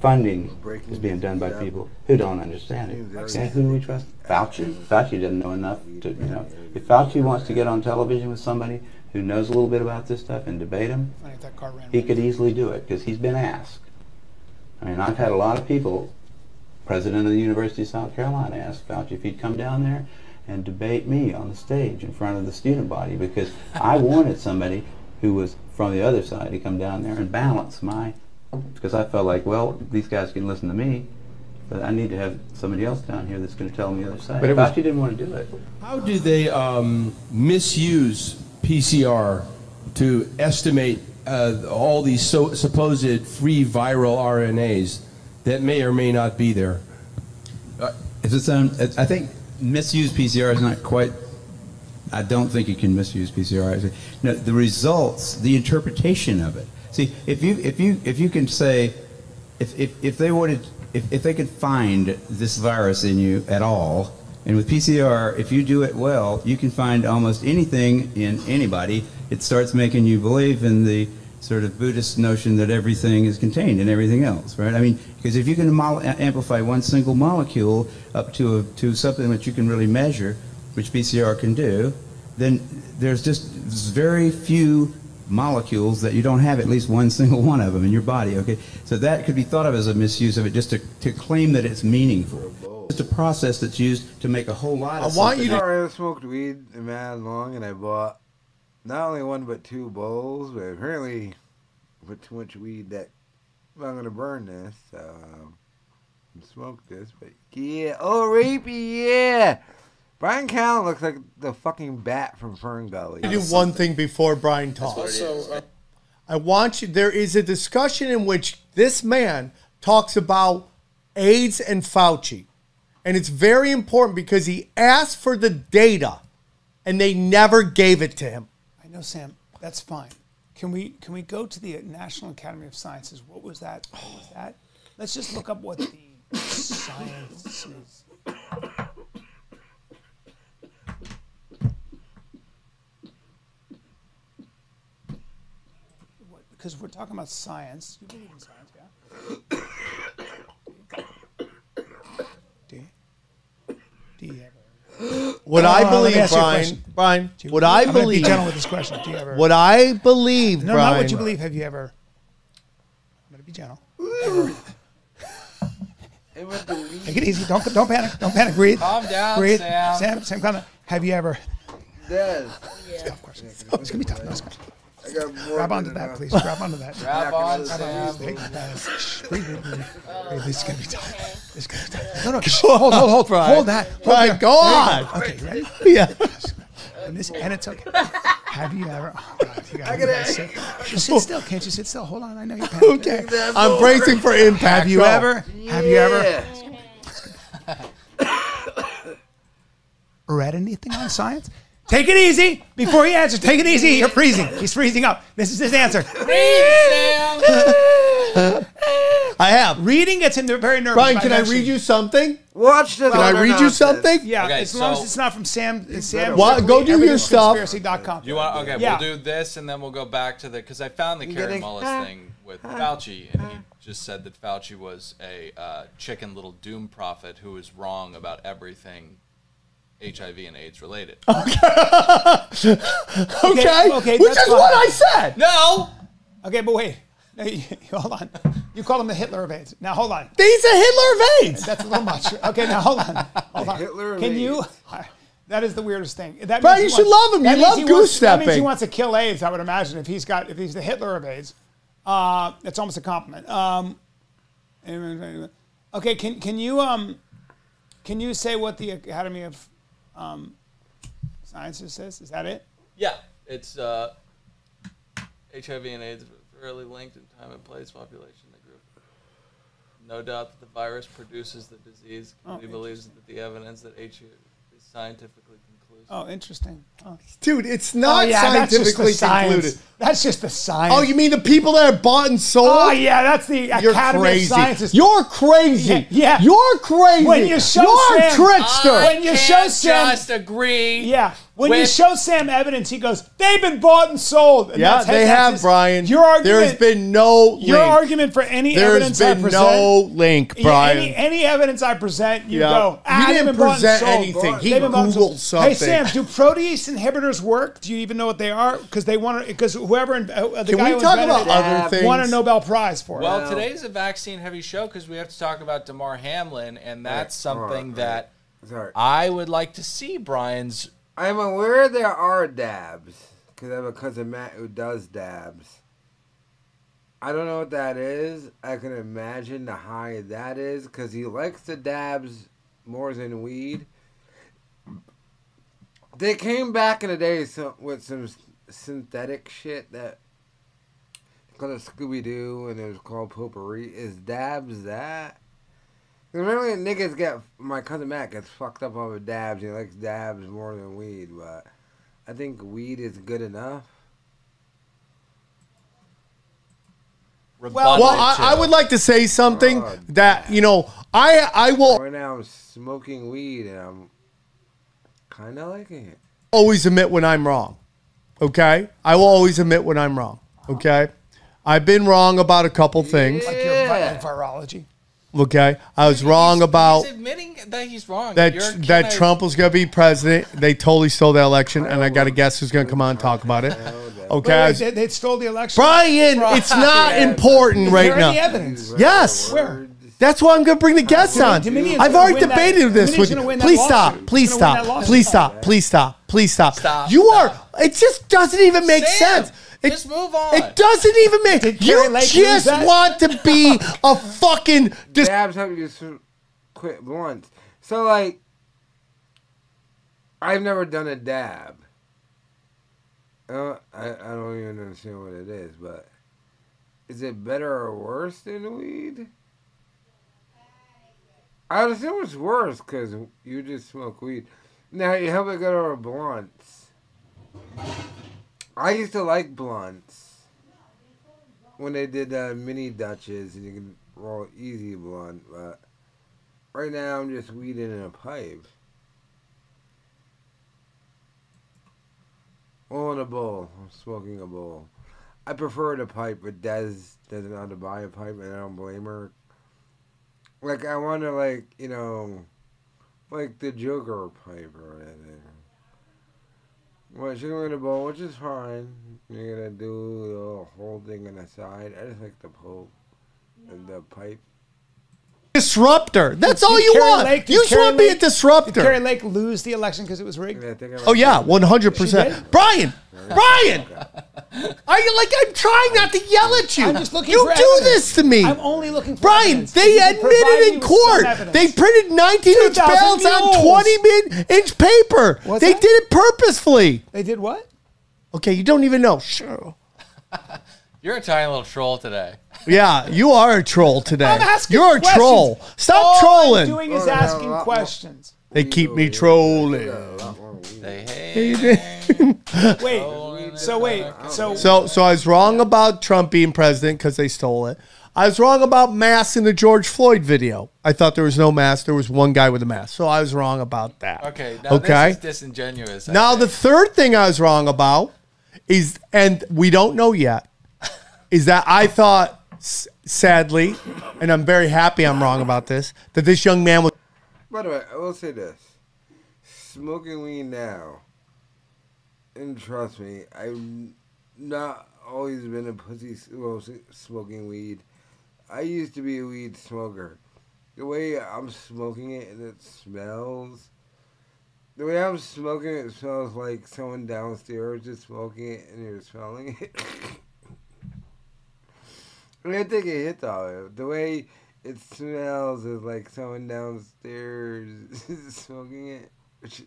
Funding is being done by people who don't understand it. And who do we trust? Fauci. Fauci doesn't know enough to you know. If Fauci wants to get on television with somebody who knows a little bit about this stuff and debate him, I think that car ran. he could easily do it because he's been asked. I mean, I've had a lot of people, president of the University of South Carolina, asked Fauci if he'd come down there and debate me on the stage in front of the student body because I wanted somebody who was from the other side to come down there and balance my, because I felt like, well, these guys can listen to me, but I need to have somebody else down here that's going to tell them the other side. But it was- Fauci didn't want to do it. How do they um, misuse PCR to estimate uh, all these so, supposed free viral RNAs that may or may not be there? Uh, it's its it- I think misuse PCR is not quite, I don't think you can misuse PCR. No, the results, the interpretation of it. See, if you, if you, if you can say, if, if, if they wanted, if, if they could find this virus in you at all, and with PCR, if you do it well, you can find almost anything in anybody. It starts making you believe in the sort of Buddhist notion that everything is contained in everything else, right? I mean, because if you can amplify one single molecule up to a, to something that you can really measure, which PCR can do, then there's just very few molecules that you don't have at least one single one of them in your body. Okay, so that could be thought of as a misuse of it, just to, to claim that it's meaningful. It's a process that's used to make a whole lot of. Uh, something. I smoked weed mad long, and I bought not only one but two bowls. But apparently, I put too much weed that I'm gonna burn this. So um, smoke this. But yeah, oh rapey, yeah. Bryan Callen looks like the fucking bat from Fern Gully. to do one thing before Brian talks. I want you. There is a discussion in which this man talks about AIDS and Fauci, and it's very important because he asked for the data, and they never gave it to him. Know, Sam. That's fine. Can we can we go to the National Academy of Sciences? What was that? What was that? Let's just look up what the science Because we're talking about science. You believe in science, yeah? Do you? Do you ever? What Uh, I believe, ask you a Brian, question. Brian, you- what I I'm believe, Be gentle with this question. Do you ever? what I believe, No, Brian, not what you believe. Have you ever? I'm gonna be gentle. Ever- Take it easy. Don't don't panic. Don't panic. Breathe. Calm down, Breathe. Sam. Sam. Sam, calm down. Have you ever? Yes. Yeah. Of course. Oh, it's gonna be tough. No, it's gonna I got more Grab onto that, enough. please. Grab onto that. Grab on, Grab Sam. Take Breathe, breathe, breathe. Breathe. This is gonna be tough. This is gonna be tough. No, no. shh, Hold, hold, hold. Brian. Hold that. Hold Brian, that. go There you. Okay, ready? Yeah. And, this, and it's okay. Have you ever? Oh God, you gotta, you gotta sit. Just sit still. Can't you sit still? Hold on. I know you're panicking. Okay. I'm bracing for impact. Have you Go. ever? Have you ever? Yeah. read anything on science? Take it easy before he answers. Take it easy. You're freezing. He's freezing up. This is his answer. I have. Reading gets him very nervous. Brian, about can I actually- read you something? Watch this. Can I read you nonsense. something? Yeah, Okay, as long as it's not from Sam. Sam. What? Go do your stuff. Conspiracy.com. You want? Okay, Yeah. we'll do this, and then we'll go back to the because I found the You Kary getting- Mullis thing with Fauci, and he just said that Fauci was a uh, chicken little doom prophet who was wrong about everything HIV and AIDS related. Okay, okay, which that's is what I said. No. Okay, but wait. No, hold on. You call him the Hitler of AIDS. Now hold on. He's a Hitler of AIDS. That's a little much. Okay, now hold on. Hold on. Hitler of Can you? That is the weirdest thing. That Brian, means you he should wants- love him. You love goose wants- That means he wants to kill AIDS. I would imagine if he's got if he's the Hitler of AIDS. Uh, it's almost a compliment. Um, okay, can can you um, can you say what the Academy of um, Sciences says? Is that it? Yeah, it's uh, HIV and AIDS are fairly linked in time and place, population, the group. No doubt that the virus produces the disease. Oh, Committee believes that the evidence that HIV is scientifically. Oh, interesting. Oh. Dude, it's oh, not Oh, yeah, that's just the scientifically science. concluded. That's just the science. Oh, you mean the people that are bought and sold? Oh yeah, that's the You're Academy crazy. of Sciences. You're crazy. Yeah, yeah. You're crazy. When you show You're Sam, a trickster. when you show Sam, just agree. yeah, when you show Sam evidence, he goes, "They've been bought and sold." And yeah, that's- they have, his- Brian. Your argument. There's been no your argument for any There's evidence I been present. no link, Brian. any, any evidence I present, you Yeah. go. You "Ah, they've didn't been present sold." anything. He They've been bought and Googled sold. Hey. Sam, do protease inhibitors work? Do you even know what they are? Because they want to. Because whoever in- uh, the Can guy we who talk about other things? won a Nobel Prize for it. Well, today's a vaccine-heavy show because we have to talk about Damar Hamlin, and that's Right, something all that Sorry. I would like to see Brian's. I'm aware there are dabs because I have a cousin Matt who does dabs. I don't know what that is. I can imagine the high that is because he likes the dabs more than weed. They came back in the day so, with some synthetic shit that called a Scooby Doo and it was called potpourri. Is dabs that? 'Cause Remember, when niggas get my cousin Matt gets fucked up over dabs. He likes dabs more than weed, but I think weed is good enough. Well, I, I would like to say something Oh, that you know. I I will Right now, I'm smoking weed and I'm kind of liking it. always admit when I'm wrong. Okay, I will always admit when I'm wrong. Okay, I've been wrong about a couple things. like your virology. Okay, I was wrong about He's admitting that he's wrong. that You're that kinda- Trump was going to be president. They totally stole the election, and I got to guess who's going to come on and talk about it. Okay, Wait, wait, they, they stole the election. Brian, it's not Brian. important Is right there now. any evidence? Yes. Where? That's why I'm going to bring the uh, guests on. Dominion's I've already win that- debated this Dominion's with gonna you. win that Please stop. Please stop. Please stop. Please stop. Please stop. Stop. You are. It just doesn't even make Sam, sense. It, just move on. It doesn't even make. Did You just want to be a fucking. Dis- dabs help you quit blunts. So like, I've never done a dab. Uh, I I don't even understand what it is, but is it better or worse than weed? I would assume it's worse because you just smoke weed. Now you help it go to blunts. I used to like blunts when they did uh, mini Dutches and you can roll easy blunt, but right now I'm just weeding in a pipe. Or in a bowl. I'm smoking a bowl. I prefer the pipe, but Des doesn't know how to buy a pipe, and I don't blame her. Like, I want to, like, you know, like the Joker pipe or whatever. Well, she's going to bowl, which is fine. You're to do the whole thing on the side. I just like the pole and the pipe. Disruptor. That's Did all you Kari want. Lake- did you just Kari want to be a Lake- Did Kari disruptor. Lake lose the election because it was rigged? I think I Oh yeah, one hundred She percent. did? Brian, Brian, are you like I'm trying not to yell at you? I'm just looking you for do evidence. this to me. I'm only looking for Brian, evidence. they You can provide admitted me in with some court. evidence. They printed 19 inch 2,000 ballots on mules. 20 inch paper. What's they that? did it purposefully. They did what? Okay, you don't even know. Sure. You're a tiny little troll today. Yeah, you are a troll today. I'm asking You're a questions. troll. Stop All trolling. I'm doing is asking no, no. questions. they keep me trolling. They hate. Wait. So wait. So So, so I was wrong about Trump being president because they stole it. I was wrong about masks in the George Floyd video. I thought there was no mask. There was one guy with a mask. So I was wrong about that. Okay. Now Okay. this is disingenuous. I Now the think. third thing I was wrong about is, and we don't know yet, is that I thought, sadly, and I'm very happy I'm wrong about this, that this young man was. By the way, I will say this: smoking weed now, and trust me, I've not always been a pussy well, smoking weed. I used to be a weed smoker. The way I'm smoking it and it smells, the way I'm smoking it, it smells like someone downstairs is smoking it and you're smelling it. Gonna take a hit it. The way it smells is like someone downstairs is smoking it, which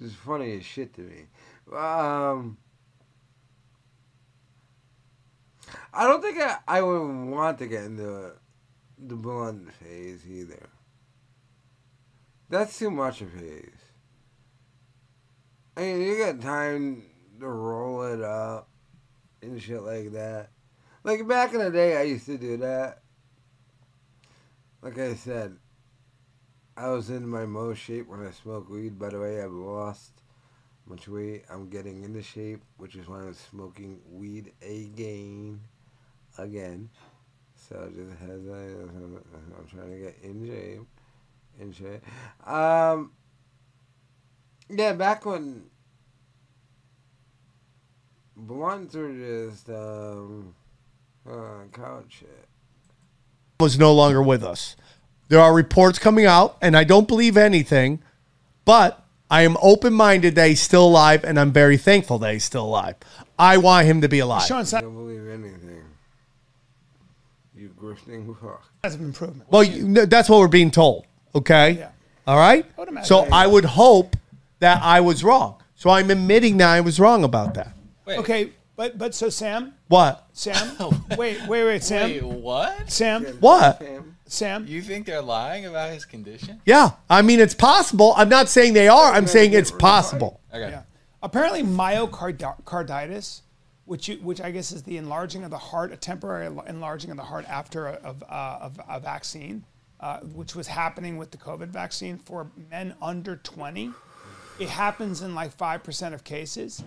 is funny as shit to me. Um, I don't think I, I would want to get into the blunt phase either. That's too much of phase. I mean, you got time to roll it up and shit like that. Like back in the day, I used to do that. Like I said, I was in my most shape when I smoked weed. By the way, I've lost much weight. I'm getting into shape, which is why I'm smoking weed again. Again. So just as I, I'm trying to get in shape. In shape. Um, yeah, back when blunts were just um, uh, couch shit. was no longer with us. There are reports coming out, and I don't believe anything, but I am open minded that he's still alive, and I'm very thankful that he's still alive. I want him to be alive. Sean, I don't believe anything. You grifting fuck. of improvement. Well, you, no, that's what we're being told. Okay. Yeah. All right. would imagine. So I would hope that I was wrong. So I'm admitting that I was wrong about that. Okay, but but so Sam, What? Sam, wait, wait, wait, Sam, Wait, what? Sam, What? Sam. You think they're lying about his condition? Yeah. I mean, it's possible. I'm not saying they are. I'm saying it's possible. Okay. Yeah. Apparently, myocarditis, which you, which I guess is the enlarging of the heart, a temporary enlarging of the heart after a, of, uh, of a vaccine, uh, which was happening with the COVID vaccine for men under 20. It happens in like five percent of cases,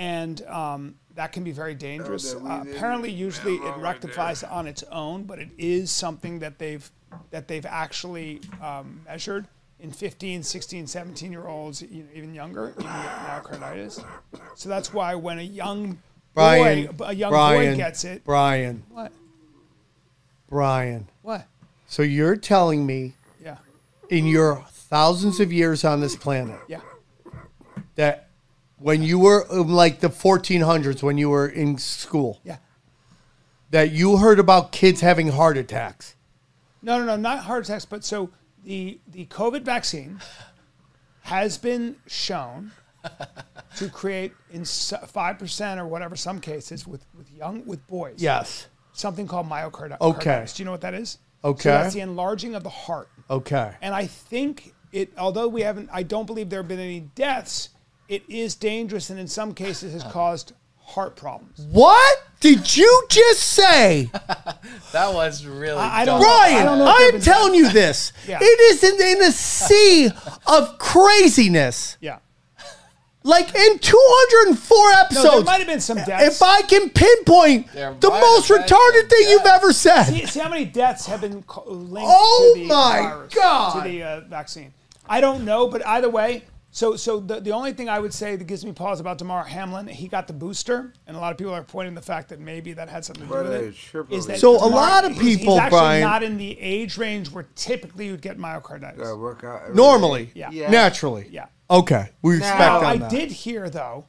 and um, that can be very dangerous. Oh, Uh, apparently, usually man, it right rectifies on its own, but it is something that they've that they've actually um, measured in 15, 16, 17 year olds, you know, even younger, you can get myocarditis. So that's why when a young Brian. boy, a young Brian, boy gets it, Brian. what? Brian. What? So you're telling me Yeah. in your thousands of years on this planet Yeah. that when you were um, like the 1400s when you were in school Yeah. that you heard about kids having heart attacks No, no, no, not heart attacks. But so the the COVID vaccine has been shown to create in five percent or whatever some cases with with young with boys. Yes. Something called myocarditis. Okay. Do you know what that is? Okay. So that's the enlarging of the heart. okay And I think it, although we haven't, I don't believe there have been any deaths. It is dangerous, and in some cases has caused heart problems. what did you just say That was really. I, I don't, Brian, I don't know I am telling you this. Yeah. It is in, in a sea of craziness. Yeah. Like in 204 No, there might have been some deaths. if I can pinpoint There the most retarded some thing you've ever said. see, see how many deaths have been linked Oh to the my virus, God. to the uh, vaccine. I don't know, but either way. So, so the, the only thing I would say that gives me pause about Damar Hamlin, he got the booster, and a lot of people are pointing the fact that maybe that had something to do But with it it. triple Is that So a lot of people, he's- he's actually Brian- not in the age range where typically you'd get myocarditis. Gotta work out every Normally. day. Yeah. Naturally. Yeah. Okay. We respect Now, on I that. did hear though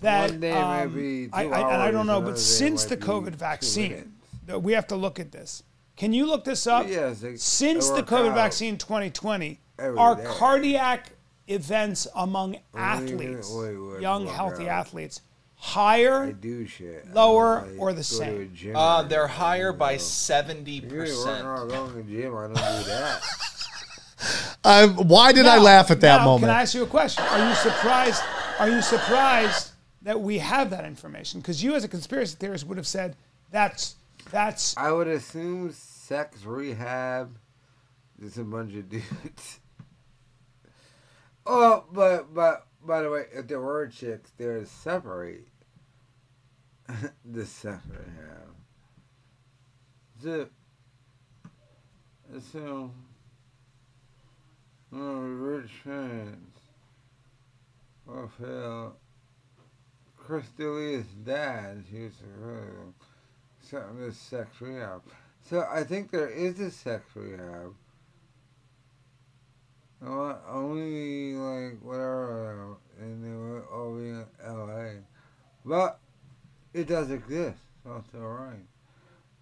that One day um, be I, two I, and I don't know, but since the COVID vaccine, minutes. we have to look at this. Can you look this up? Yes, they- since they the COVID out vaccine 2020, every our day. cardiac events among Wait, athletes, wait, wait, young healthy out. athletes, higher, do shit. Lower, don't, or the go to a same? gym Uh, they're higher by seventy If you're working percent. going to gym, I don't do that. Um, why did I Now- laugh at that now, moment? Can I ask you a question? Are you surprised? Are you surprised that we have that information? Because you, as a conspiracy theorist, would have said that's that's I would assume sex rehab is a bunch of dudes. Oh, but but by the way, if there were chicks, they're separate. the separate have. So, so, oh, rich fans will feel Chris D'Elia's dad, he was something this sex rehab. So I think there is a sex rehab. Well, only like whatever, and they were all in L.A. But it does exist, so it's alright.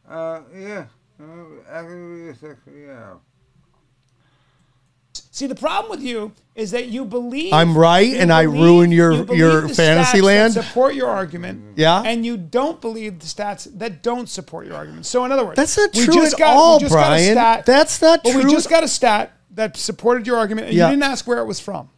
Uh, yeah, uh, actually, a sex rehab. See, the problem with you is that you believe I'm right you and I ruin your- you your the fantasy stats land? That support your argument, Yeah. and you don't believe the stats that don't support your argument. So, in other words, That's not we true just at got, all, we just got a Brian. stat- That's not well, true We just got a stat that supported your argument, and Yeah. you didn't ask where it was from.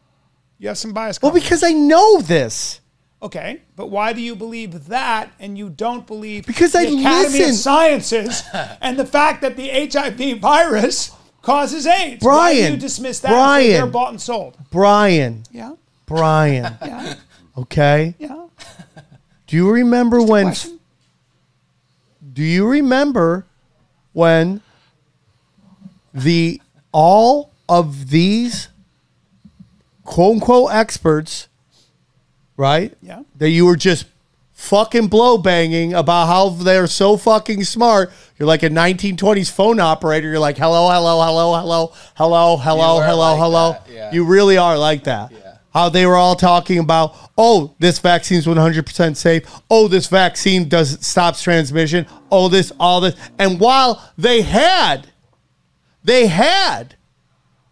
You have some bias. Well, because I know this. Okay, but why do you believe that and you don't believe Because the I Academy listen. of Sciences and the fact that the HIV virus causes AIDS? why do you dismiss that? Brian. they're bought and sold. Brian. Yeah. Brian. Yeah. Okay. Yeah. Do you remember when? Do you remember when the all of these quote unquote experts, right? Yeah. That you were just fucking blow banging about how they're so fucking smart. You're like a 1920s phone operator. You're like, hello, hello, hello, hello, hello, hello, were hello, like hello. yeah. You really are like that. Yeah. How they were all talking about, oh, this vaccine's 100% safe. Oh, this vaccine does stops transmission. Oh, this, all this. And while they had, they had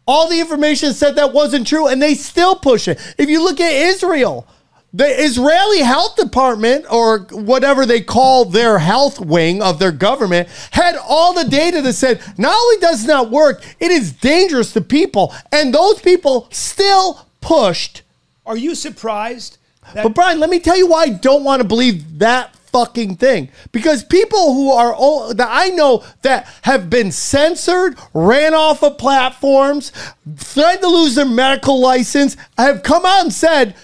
all the information said that wasn't true, and they still push it. If you look at Israel, the Israeli health department, or whatever they call their health wing of their government, had all the data that said not only does it not work, it is dangerous to people, and those people still pushed. Are you surprised? That But Brian, let me tell you why I don't want to believe that fucking thing. Because people who are all that I know that have been censored, ran off of platforms, threatened to lose their medical license, have come out and said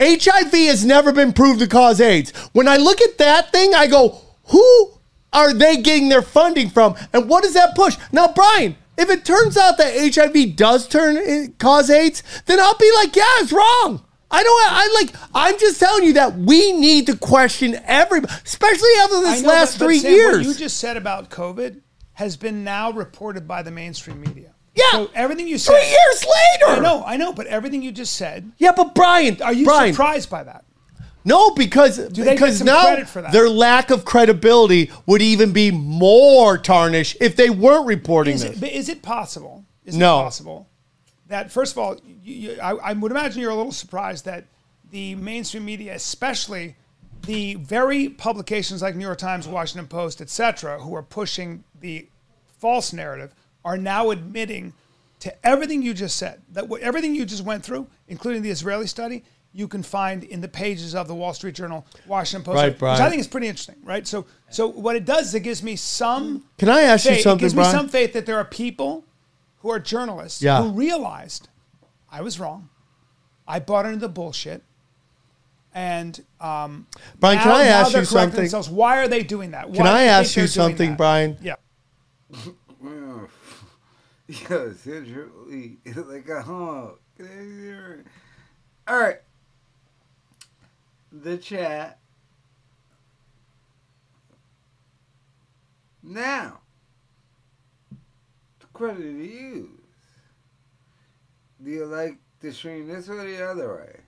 HIV has never been proved to cause AIDS. When I look at that thing, I go, who are they getting their funding from? And what does that push? Now, Brian, if it turns out that HIV does turn eh, cause AIDS, then I'll be like, yeah, it's wrong. I don't. I like. I'm just telling you that we need to question everybody, especially after this know, last but- but three Sam, What years. you just said about COVID has been now reported by the mainstream media. Yeah. So everything you said. Three years later. I know, I know, but everything you just said. yeah, but Brian, Are you Brian, surprised by that? No, because because now credit for that? their lack of credibility would even be more tarnished if they weren't reporting Is this. it, but is it possible? Is No. it possible that first of all, you, you, I, I would imagine you're a little surprised that the mainstream media, especially the very publications like New York Times, Washington Post, etc., who are pushing the false narrative, are now admitting to everything you just said. That what, everything you just went through, including the Israeli study, you can find in the pages of the Wall Street Journal, Washington Post, Right, which I think is pretty interesting, right? So, so what it does is it gives me some. Can I ask you faith- something, It gives Brian? me some faith that there are people who are journalists Yeah. who realized I was wrong. I bought into the bullshit. And um, Brian, can I ask you something? themselves. Why are they doing that? Can I ask you something, that? Brian? Yeah. Well, yeah, essentially, like a huh. All right. The chat. Now, the credit to use. Do you like the stream this way or the other way?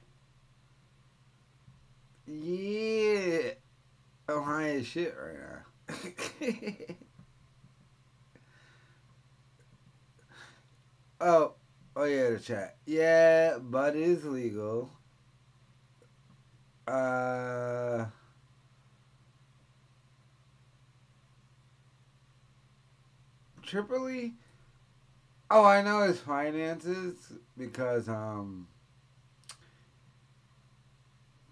Yeah. I'm high as shit right now. Oh, oh yeah, the chat. Yeah, but it is legal. Uh, Tripoli. Oh, I know his finances because um,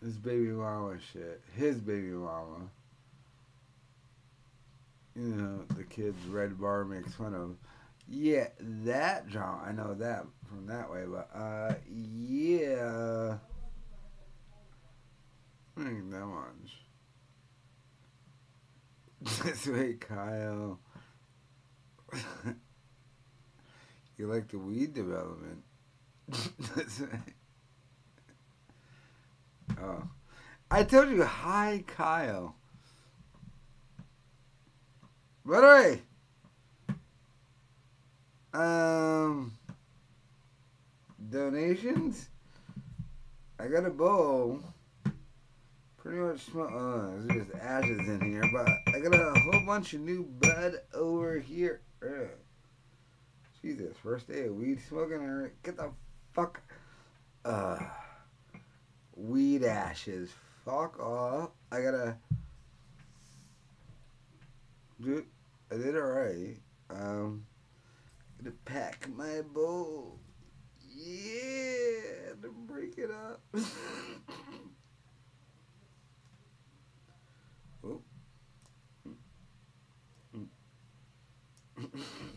his baby mama shit. His baby mama. You know, the kid's red bar makes fun of. Yeah, that John, I know that from that way, but uh, yeah, I think that much. This way, Kyle. you like the weed development. Oh. I told you, hi, Kyle. By the way, um, donations. I got a bowl. Pretty much smell. Uh, there's just ashes in here, but I got a whole bunch of new bud over here. Ugh. Jesus, first day of weed smoking. Get the fuck. Uh, weed ashes. Fuck off. I gotta. Dude, I did alright. Um, gonna pack my bowl. Yeah, to break it up. oh.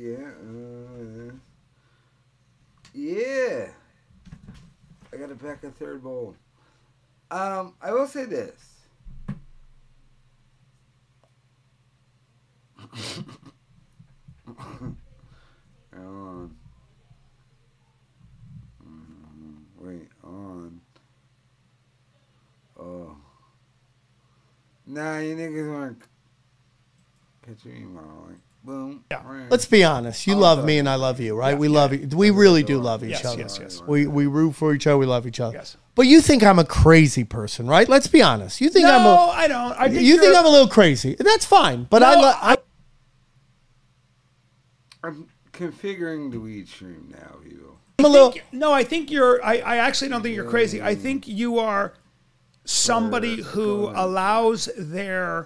yeah. Uh, yeah. I gotta pack a third bowl. Um, I will say this. on. Mhm. Wait, on. Oh. Nah, you niggas weren't catching me modeling. Boom. Yeah. Let's be honest. You love me and I love you, right? we love you. We really do love each Yes, other. yes, yes. We we root for each other. We love each other. Yes. But you think I'm a crazy person, right? Let's be honest. You think I'm No, a I don't. I think you think I'm a little crazy. That's fine. But I, No, lo- I I'm configuring the weed stream now, people. I'm a little No, I think you're. I, I actually don't think you're crazy. I think you are somebody who allows their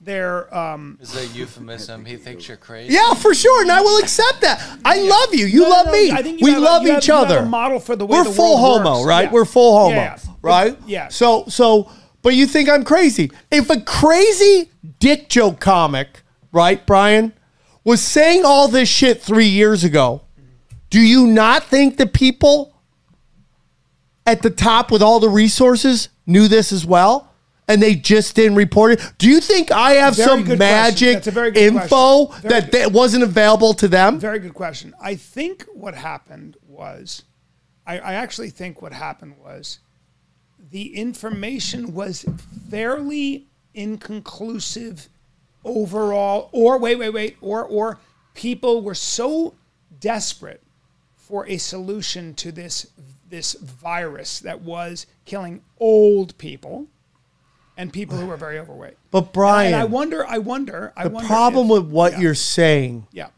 their um. Is a euphemism. He thinks you're crazy. Yeah, for sure, and I will accept that. I love you. You No, no, love no, me. I think you we have love you have- each you have other. a model for the way We're the full world homo, works. right? Yeah. We're full homo, Yeah, yeah. right? Yeah. So, so, but you think I'm crazy? If a crazy dick joke comic, right, Brian, was saying all this shit three years ago, do you not think the people at the top with all the resources knew this as well? And they just didn't report it. Do you think I have Very some magic info. That, that wasn't available to them? Very good question. I think what happened was, I, I actually think what happened was, the information was fairly inconclusive overall. Or wait, wait, wait. Or or people were so desperate for a solution to this this virus that was killing old people and people who are very overweight. But Brian, and I wonder, I wonder, I the wonder problem if- with what yeah. you're saying Yeah.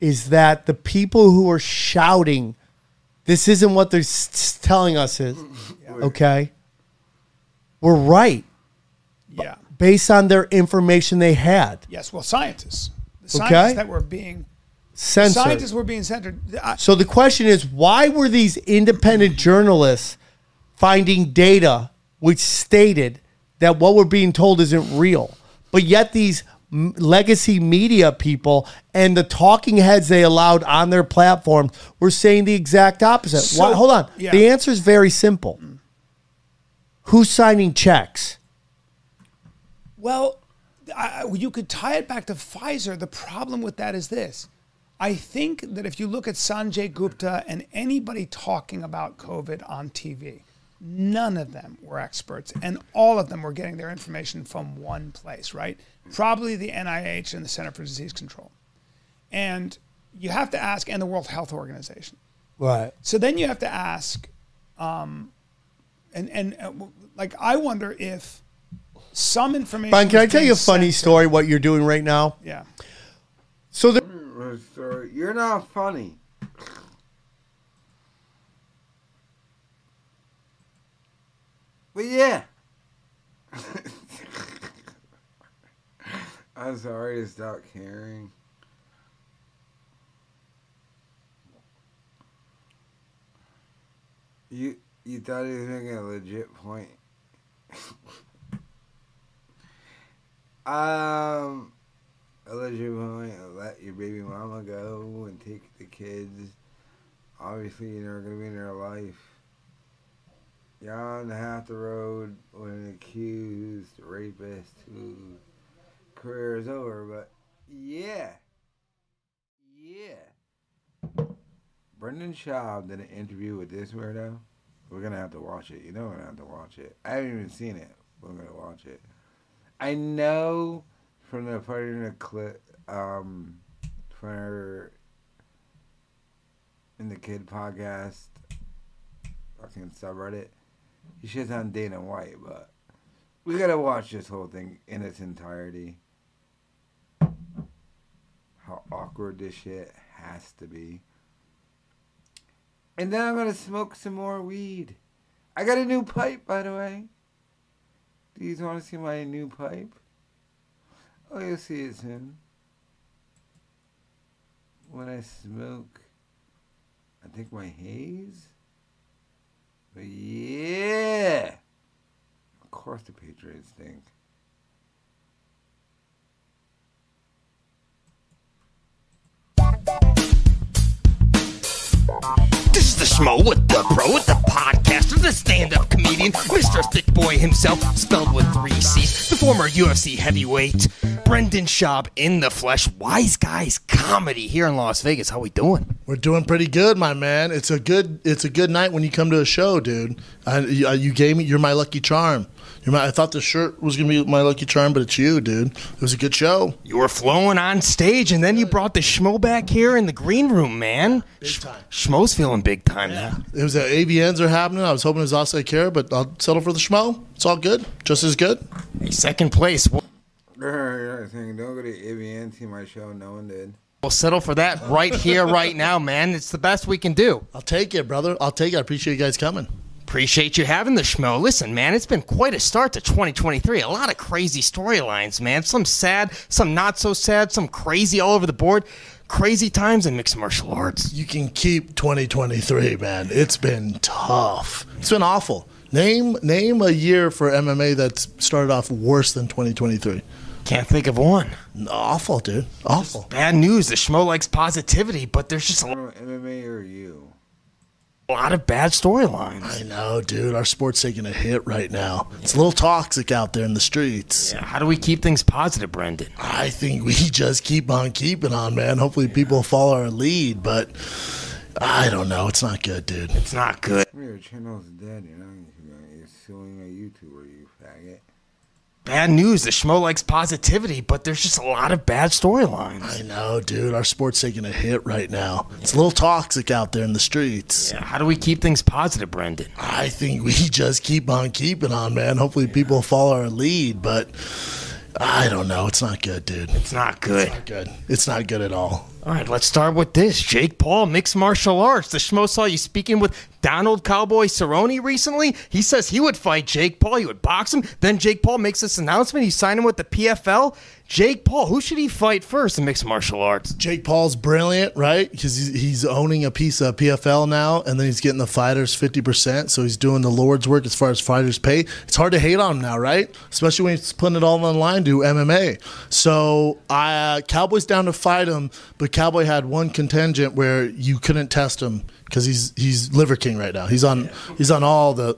is that the people who are shouting, this isn't what they're s- telling us is, okay, were right Yeah. based on their information they had. Yes, well, scientists. The Okay. scientists that were being Censored. Scientists were being censored. I, So the question is, why were these independent journalists finding data which stated that what we're being told isn't real, but yet these m- legacy media people and the talking heads they allowed on their platform were saying the exact opposite? So- why, hold on. yeah. The answer is very simple. Who's signing checks? well, I, I- you could tie it back to Pfizer. The problem with that is this. I think that if you look at Sanjay Gupta and anybody talking about COVID on TV, none of them were experts, and all of them were getting their information from one place, right? Probably the NIH and the Center for Disease Control. And you have to ask, and the World Health Organization. Right. So then you have to ask, um, and and uh, like I wonder if some information. Brian, can I tell you a funny censored. story? What you're doing right now? Yeah. So the You're not funny. But yeah. I'm sorry to stop caring. You you thought he was making a legit point. um a legit point, let your baby mama go and take the kids. Obviously you're gonna be in their life. On half the road with an accused rapist whose career is over, but yeah. Yeah. Brendan Schaub did an interview with this weirdo. We're gonna have to watch it. You know we're gonna have to watch it. I haven't even seen it. We're gonna watch it. I know from the part in the clip, um, for in the kid podcast, fucking subreddit, shits on Dana White, but we gotta watch this whole thing in its entirety. How awkward this shit has to be. And then I'm gonna smoke some more weed. I got a new pipe, by the way. Do you want to see my new pipe? Oh, you'll see it soon. When I smoke, I think my haze. Yeah, of course the Patriots stink. This is the Schmo with the Pro with the podcaster, the stand-up comedian, Mr. Thick Boy himself, spelled with three C's, the former UFC heavyweight, Brendan Schaub in the flesh, Wise Guys Comedy here in Las Vegas. How we doing? We're doing pretty good, my man. It's a good it's a good night when you come to a show, dude. I, you, you gave me you're my lucky charm. You're my, I thought the shirt was gonna be my lucky charm, but it's you, dude. It was a good show. You were flowing on stage, and then you brought the Schmo back here in the green room, man. Big time. Schmo's feeling big time now. It was uh, the AVNs are happening. I was hoping it was Asa Akira, but I'll settle for the schmo. It's all good, just as good. Hey, second place. We'll, don't go to AVN, see my show. No one did. we'll settle for that right here, right now, man. It's the best we can do. I'll take it, brother. I'll take it. I appreciate you guys coming. Appreciate you having the schmo. Listen, man, it's been quite a start to 2023. A lot of crazy storylines, man. Some sad, some not so sad, some crazy all over the board. Crazy times in mixed martial arts. You can keep 2023, man. It's been tough. It's been awful. Name name a year for MMA that's started off worse than 2023. Can't think of one. Awful, dude. Awful. Bad news. The schmo likes positivity, but there's just a lot. Of MMA or you? Lot of bad storylines. I know, dude. Our sport's taking a hit right now. It's a little toxic out there in the streets. Yeah, how do we keep things positive, Brendan? I think we just keep on keeping on, man. Hopefully, people follow our lead, but I don't know. It's not good, dude. It's not good. Your channel's dead, you know. You're suing a YouTuber, you faggot. Bad news. The schmo likes positivity, but there's just a lot of bad storylines. I know, dude. Our sport's taking a hit right now. It's a little toxic out there in the streets. Yeah, how do we keep things positive, Brendan? I think we just keep on keeping on, man. Hopefully, people follow our lead, but I don't know. It's not good, dude. It's not good. It's not good. It's not good at all. All right, let's start with this. Jake Paul, mixed martial arts. The schmo saw you speaking with Donald Cowboy Cerrone recently. He says he would fight Jake Paul. He would box him. Then Jake Paul makes this announcement. He's signing with the PFL. Jake Paul, who should he fight first in mixed martial arts? Jake Paul's brilliant, right? Because he's, owning a piece of PFL now, and then he's getting the fighters 50%. So he's doing the Lord's work as far as fighters pay. It's hard to hate on him now, right? Especially when he's putting it all on the line to MMA. So uh, Cowboy's down to fight him, but Cowboy had one contingent where you couldn't test him because he's he's Liver King right now. He's on he's on all the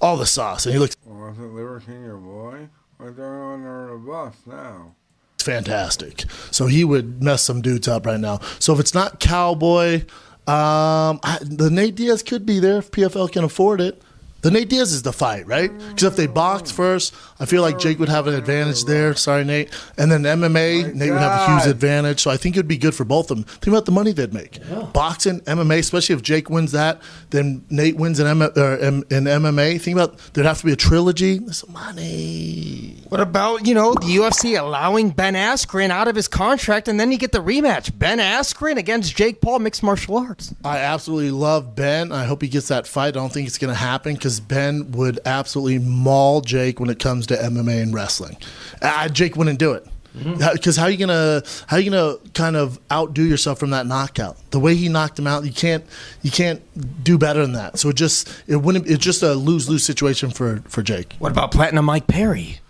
all the sauce, and he looks Wasn't Liver King your boy? Like they're on the bus now. It's fantastic. So he would mess some dudes up right now. So if it's not Cowboy, um, I, the Nate Diaz could be there if PFL can afford it. The Nate Diaz is the fight, right? Because if they box first, I feel like Jake would have an advantage there. Sorry, Nate. And then MMA, Nate would have a huge advantage. So I think it'd be good for both of them. Think about the money they'd make. Boxing, MMA, especially if Jake wins that, then Nate wins in, M- in MMA. Think about there'd have to be a trilogy. There's money. What about, you know, the UFC allowing Ben Askren out of his contract and then you get the rematch? Ben Askren against Jake Paul, mixed martial arts. I absolutely love Ben. I hope he gets that fight. I don't think it's going to happen because Ben would absolutely maul Jake when it comes to MMA and wrestling. Uh, Jake wouldn't do it. Because how are you gonna how are you gonna kind of outdo yourself from that knockout? The way he knocked him out, you can't you can't do better than that. So it just it wouldn't it's just a lose lose situation for for Jake. What about Platinum Mike Perry?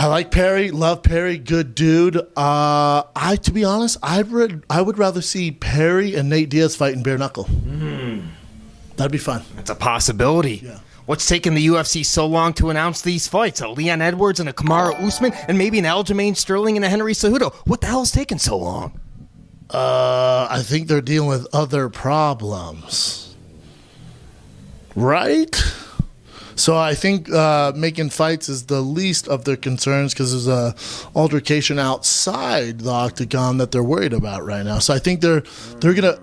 I like Perry, love Perry, good dude. Uh, I to be honest, I would I would rather see Perry and Nate Diaz fighting bare knuckle. That'd be fun. It's a possibility. Yeah. What's taking the UFC so long to announce these fights? A Leon Edwards and a Kamaru Usman, and maybe an Aljamain Sterling and a Henry Cejudo. What the hell is taking so long? Uh, I think they're dealing with other problems. Right? So I think uh, making fights is the least of their concerns because there's a altercation outside the octagon that they're worried about right now. So I think they're they're gonna.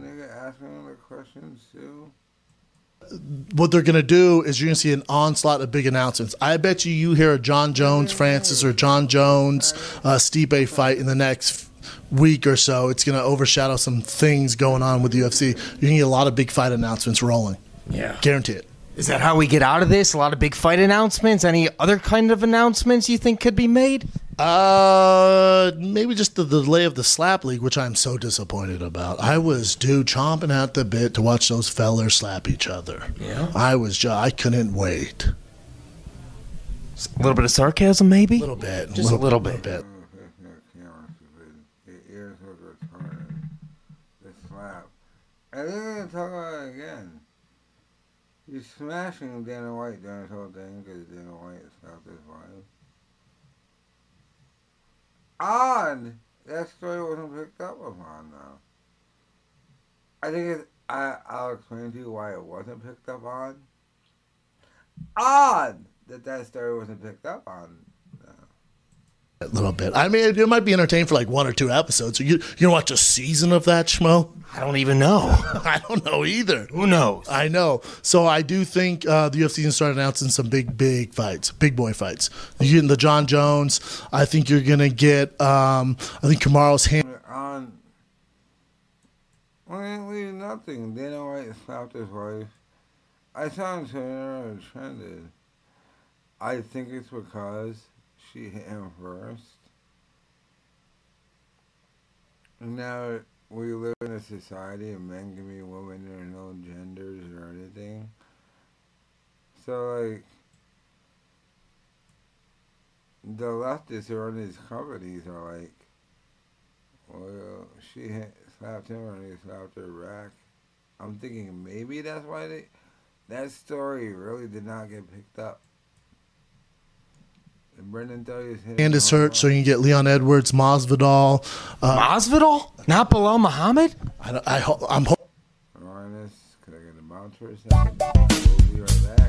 Nigga asking the questions too. What they're gonna do is you're gonna see an onslaught of big announcements. I bet you you hear a Jon Jones Francis or Jon Jones uh, Stipe fight in the next week or so. It's gonna overshadow some things going on with the UFC. You're gonna get a lot of big fight announcements rolling. Yeah. Guarantee it. Is that how we get out of this? A lot of big fight announcements? Any other kind of announcements you think could be made? Uh, maybe just the delay of the slap league, which I'm so disappointed about. I was dude chomping at the bit to watch those fellers slap each other. Yeah. I was just, I couldn't wait. A little bit of sarcasm, maybe? A little bit. Just a little bit. The ears look retarded. The slap. And they're gonna talk about it again. He's smashing Dana White during this whole thing because Dana White slapped his wife. Odd! That story wasn't picked up upon though. I think it's, I, I'll explain to you why it wasn't picked up on. Odd that that story wasn't picked up on. A little bit. I mean, it might be entertaining for like one or two episodes. You you gonna watch a season of that schmo? I don't even know. I don't know either. Who knows? I know. So I do think uh, the UFC can start announcing some big, big fights, big boy fights. You're getting the Jon Jones. I think you're gonna get. Um, I think Kamaru's hand. on when it leave nothing. Dana White slapped his wife. I saw him Twitter and trended. I think it's because she hit him first. Now we live in a society of men can be women, there are no genders or anything. So like the leftists who run these companies are like well, she hit, slapped him and he slapped her back. I'm thinking maybe that's why they. That story really did not get picked up. And Brendan Thurry's hit Hand is hurt, so you can get Leon Edwards, Masvidal. Uh, Masvidal? Not Belal Muhammad? I, don't- I ho- I'm ho- Rhinus, could I get a bounce for a second? We'll be right back.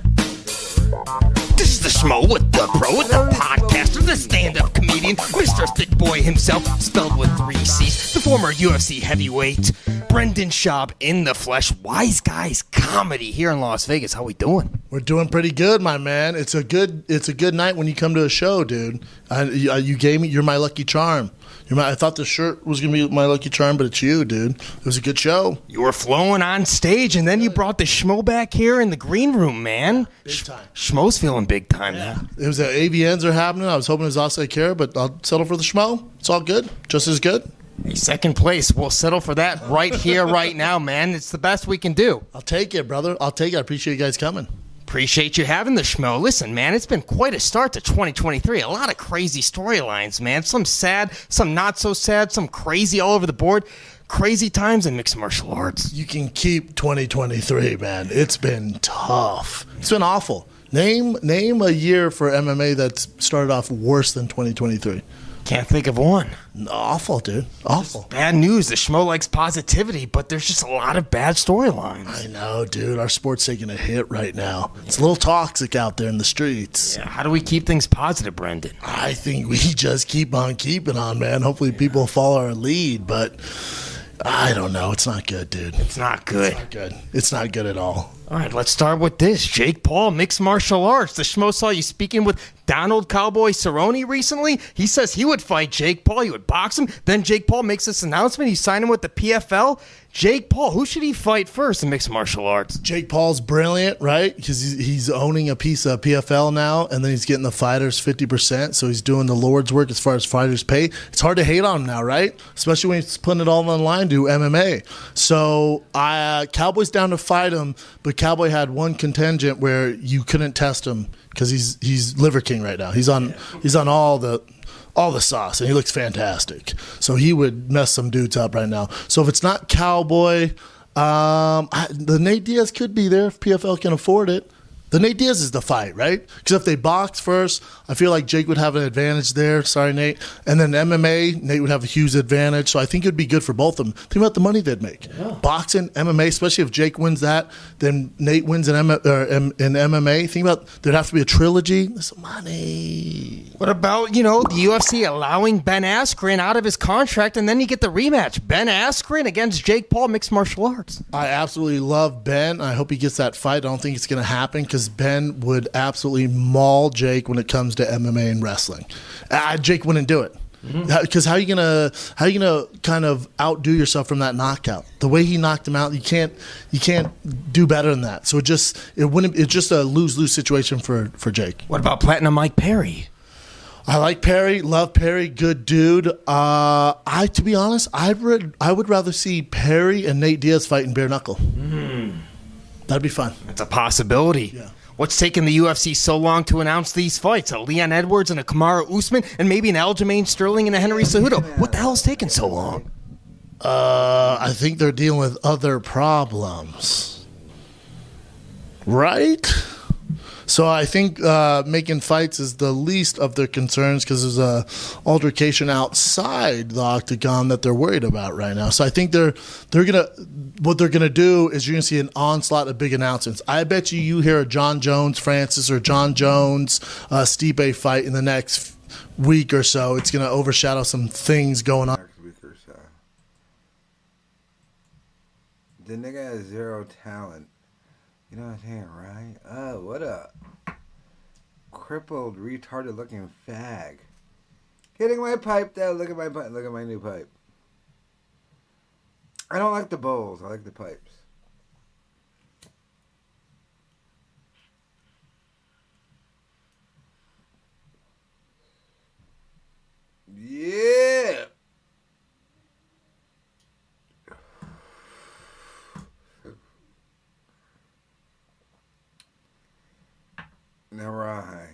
This is the Schmo with the Pro, with the podcaster, the stand-up comedian, Mr. Thick Boy himself, spelled with three C's, the former UFC heavyweight, Brendan Schaub in the flesh, Wise Guys Comedy here in Las Vegas. How we doing? We're doing pretty good, my man. It's a good it's a good night when you come to a show, dude. I, you, you gave me you're my lucky charm. I thought the shirt was gonna be my lucky charm, but it's you, dude. It was a good show. You were flowing on stage, and then you brought the Schmo back here in the green room, man. Big time. Schmo's feeling big time now. It was uh, at AVNs are happening. I was hoping it was Asa Akira, but I'll settle for the schmo. It's all good, just as good. Hey, second place. We'll settle for that right here, right now, man. It's the best we can do. I'll take it, brother. I'll take it. I appreciate you guys coming. Appreciate you having the schmo. Listen, man, it's been quite a start to 2023. A lot of crazy storylines, man. Some sad, some not so sad, some crazy all over the board. Crazy times in mixed martial arts. You can keep 2023, man. It's been tough. It's been awful. Name name a year for MMA that's started off worse than 2023. Can't think of one. Awful, dude. Awful. Bad news. The schmo likes positivity, but there's just a lot of bad storylines. I know, dude. Our sport's taking a hit right now. It's a little toxic out there in the streets. Yeah, how do we keep things positive, Brendan? I think we just keep on keeping on, man. Hopefully, people follow our lead, but I don't know. It's not good, dude. It's not good. It's not good. It's not good at all. All right, let's start with this. Jake Paul, mixed martial arts. The schmo saw you speaking with Donald Cowboy Cerrone recently. He says he would fight Jake Paul. He would box him. Then Jake Paul makes this announcement. He's signing with the PFL. Jake Paul, who should he fight first in mixed martial arts? Jake Paul's brilliant, right? Because he's, owning a piece of PFL now, and then he's getting the fighters 50%. So he's doing the Lord's work as far as fighters pay. It's hard to hate on him now, right? Especially when he's putting it all on the line to MMA. So uh, Cowboy's down to fight him, but Cowboy had one contingent where you couldn't test him because he's he's Liver King right now. He's on he's on all the all the sauce, and he looks fantastic. So he would mess some dudes up right now. So if it's not Cowboy, um, I, the Nate Diaz could be there if PFL can afford it. The Nate Diaz is the fight, right? Because if they box first, I feel like Jake would have an advantage there. Sorry, Nate. And then MMA, Nate would have a huge advantage. So I think it'd be good for both of them. Think about the money they'd make. Boxing, MMA, especially if Jake wins that, then Nate wins in, M- or in in MMA. Think about there'd have to be a trilogy. There's money. What about, you know, the UFC allowing Ben Askren out of his contract and then you get the rematch? Ben Askren against Jake Paul, mixed martial arts. I absolutely love Ben. I hope he gets that fight. I don't think it's going to happen because Ben would absolutely maul Jake when it comes to MMA and wrestling. Uh, Jake wouldn't do it because how are you gonna how are you gonna kind of outdo yourself from that knockout? The way he knocked him out, you can't you can't do better than that. So it just it wouldn't it's just a lose lose situation for for Jake. What about Platinum Mike Perry? I like Perry, love Perry, good dude. Uh, I, to be honest, I would I would rather see Perry and Nate Diaz fighting bare knuckle. That'd be fun. It's a possibility. What's taking the UFC so long to announce these fights? A Leon Edwards and a Kamaru Usman, and maybe an Aljamain Sterling and a Henry Cejudo. What the hell's taking so long? Uh, I think they're dealing with other problems, right? So I think uh, making fights is the least of their concerns because there's a altercation outside the octagon that they're worried about right now. So I think they're they're gonna what they're gonna do is you're gonna see an onslaught of big announcements. I bet you you hear a Jon Jones Francis or Jon Jones uh, Stipe fight in the next week or so. It's gonna overshadow some things going on. The nigga has zero talent. You know what I'm saying, right? Oh, what a crippled, retarded looking fag. Hitting my pipe though. Look at my pipe. Look at my new pipe. I don't like the bowls. I like the pipes. Yeah. Now right.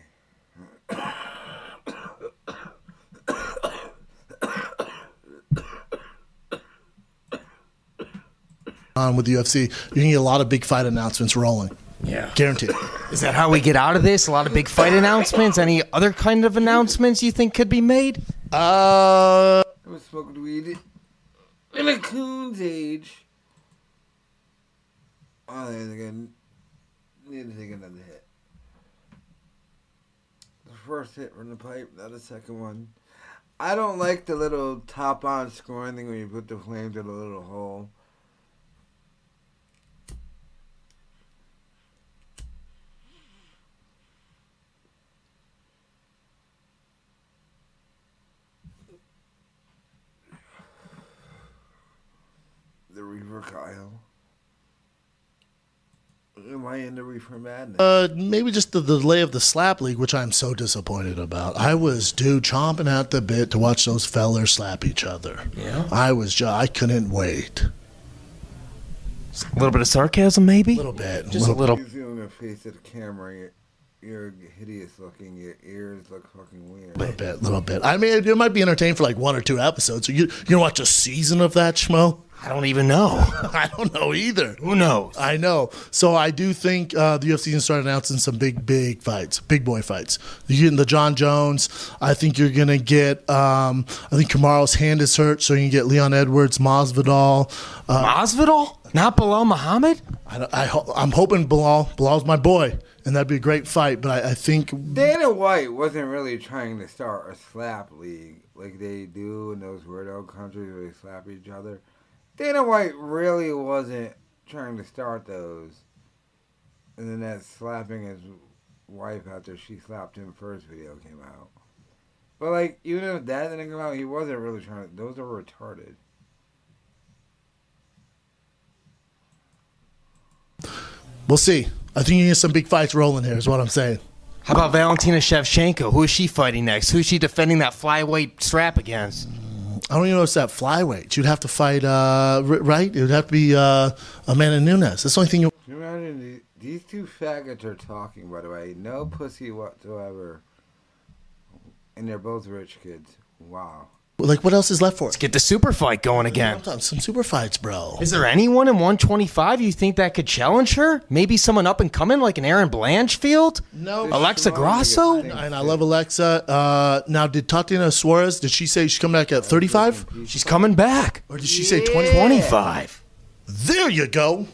on with the UFC, you're gonna get a lot of big fight announcements rolling. Yeah. Guaranteed. Is that how we get out of this? A lot of big fight announcements? Any other kind of announcements you think could be made? Uh, I was smoking weed in a coon's age. Oh, I think I need to take another hit. First hit from the pipe, not a second one. I don't like the little top on scoring thing when you put the flame through the little hole. The Reaver Kyle. Am I in the Reefer Madness? Uh, maybe just the delay of the slap league, which I'm so disappointed about. I was, dude, chomping at the bit to watch those fellers slap each other. Yeah. I was, just, I couldn't wait. A little bit of sarcasm, maybe? A little bit. Just a little. You zoom the face of the camera, you're, you're hideous looking. Your ears look fucking weird. A little bit, little bit. I mean, it, it might be entertained for like one or two episodes. You, you gonna watch a season of that, schmo? I don't even know. I don't know either. Who knows? I know. So I do think uh, the UFC can start announcing some big, big fights, big boy fights. You're getting the Jon Jones. I think you're gonna get. Um, I think Kamaru's hand is hurt, so you can get Leon Edwards, Masvidal. Uh, Masvidal, not Belal Muhammad. I, I ho- I'm hoping Belal. Belal's my boy, and that'd be a great fight. But I, I think Dana White wasn't really trying to start a slap league like they do in those weirdo countries where they slap each other. Dana White really wasn't trying to start those. And then that slapping his wife after she slapped him first video came out. But like, even if that didn't come out, he wasn't really trying to. Those are retarded. we'll see. I think you get some big fights rolling here. Is what I'm saying. How about Valentina Shevchenko? Who is she fighting next? Who's she defending that flyweight strap against? I don't even know if it's that flyweight. You'd have to fight, uh, right? It would have to be uh, Amanda Nunes. That's the only thing you. You imagine these two faggots are talking, by the way. No pussy whatsoever. And they're both rich kids. Wow. Like, what else is left for? Let's get the super fight going again. Some super fights, bro. Is there anyone in 125 you think that could challenge her? Maybe someone up and coming like an Erin Blanchfield? No. Alexa Grasso? And I love Alexa. Uh, now, did Tatiana Suarez, did she say she's coming back at 35? She's coming back. Or did she say 20? 25. There you go.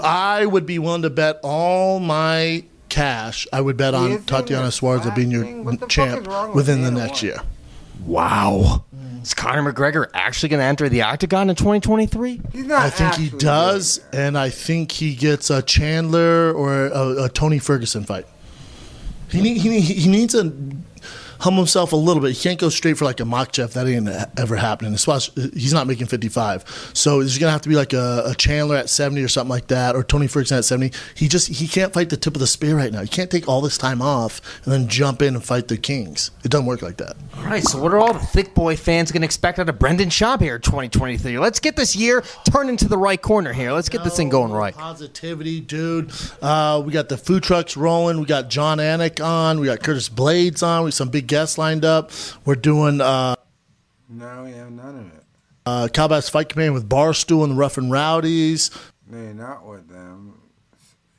I would be willing to bet all my cash. I would bet on Tatiana Suarez being your What the fuck champ is wrong with within the next year. Wow. Is Conor McGregor actually going to enter the octagon in 2023? He's not I think he actually does, and I think he gets a Chandler or a, a Tony Ferguson fight. He need, he, need, he needs to humble himself a little bit. He can't go straight for like a Makhachev. That ain't ever happening. He's not making 55. So there's going to have to be like a, a Chandler at 70 or something like that, or Tony Ferguson at 70. He just he can't fight the tip of the spear right now. He can't take all this time off and then jump in and fight the Kings. It doesn't work like that. All right, so what are all the thick boy fans going to expect out of Brendan Schaub here in 2023? Let's get this year turned into the right corner here. Let's get this thing going right. Positivity, dude. Uh, we got the food trucks rolling. We got Jon Anik on. We got Curtis Blaydes on. We got some big guests lined up. We're doing uh, No, we have none of it. uh, Cowboys Fight Command with Barstool and the Rough and Rowdies. No, not with them.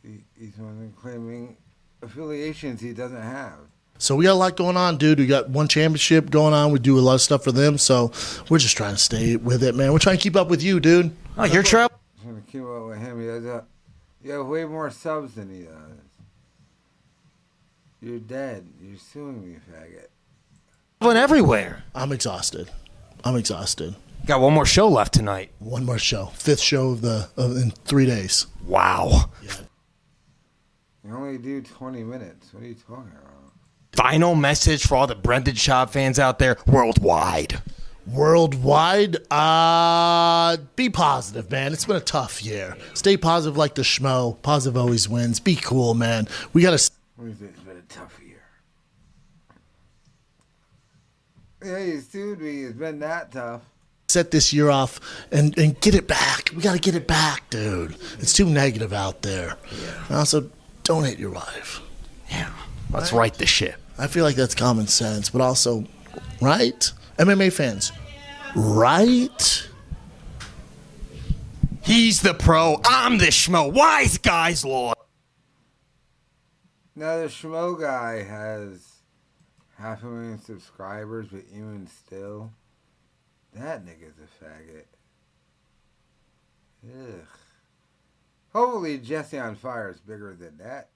He, he's one claiming affiliations he doesn't have. So we got a lot going on, dude. We got one championship going on. We do a lot of stuff for them. So we're just trying to stay with it, man. We're trying to keep up with you, dude. Oh, you're trying. I'm trying to keep up with him. He has a, you have way more subs than he does. You're dead. You're suing me, faggot. Traveling everywhere. I'm exhausted. I'm exhausted. Got one more show left tonight. One more show. Fifth show of the of, in three days. Wow. Yeah. You only do 20 minutes. What are you talking about? Final message for all the Brendan Schaub fans out there worldwide. Worldwide, uh, be positive, man. It's been a tough year. Stay positive like the schmo. Positive always wins. Be cool, man. We got to. What is it? It's been a tough year. Yeah, you sued me. It's been that tough. set this year off and, and get it back. We got to get it back, dude. It's too negative out there. And also, don't hit your wife. Yeah. Let's right the ship. I feel like that's common sense, but also, right? MMA fans, right? He's the pro. I'm the schmo. Wise guys, Lord. Now, the Schmo guy has half a million subscribers, but even still, that nigga's a faggot. Ugh. Hopefully, Jesse on Fire is bigger than that.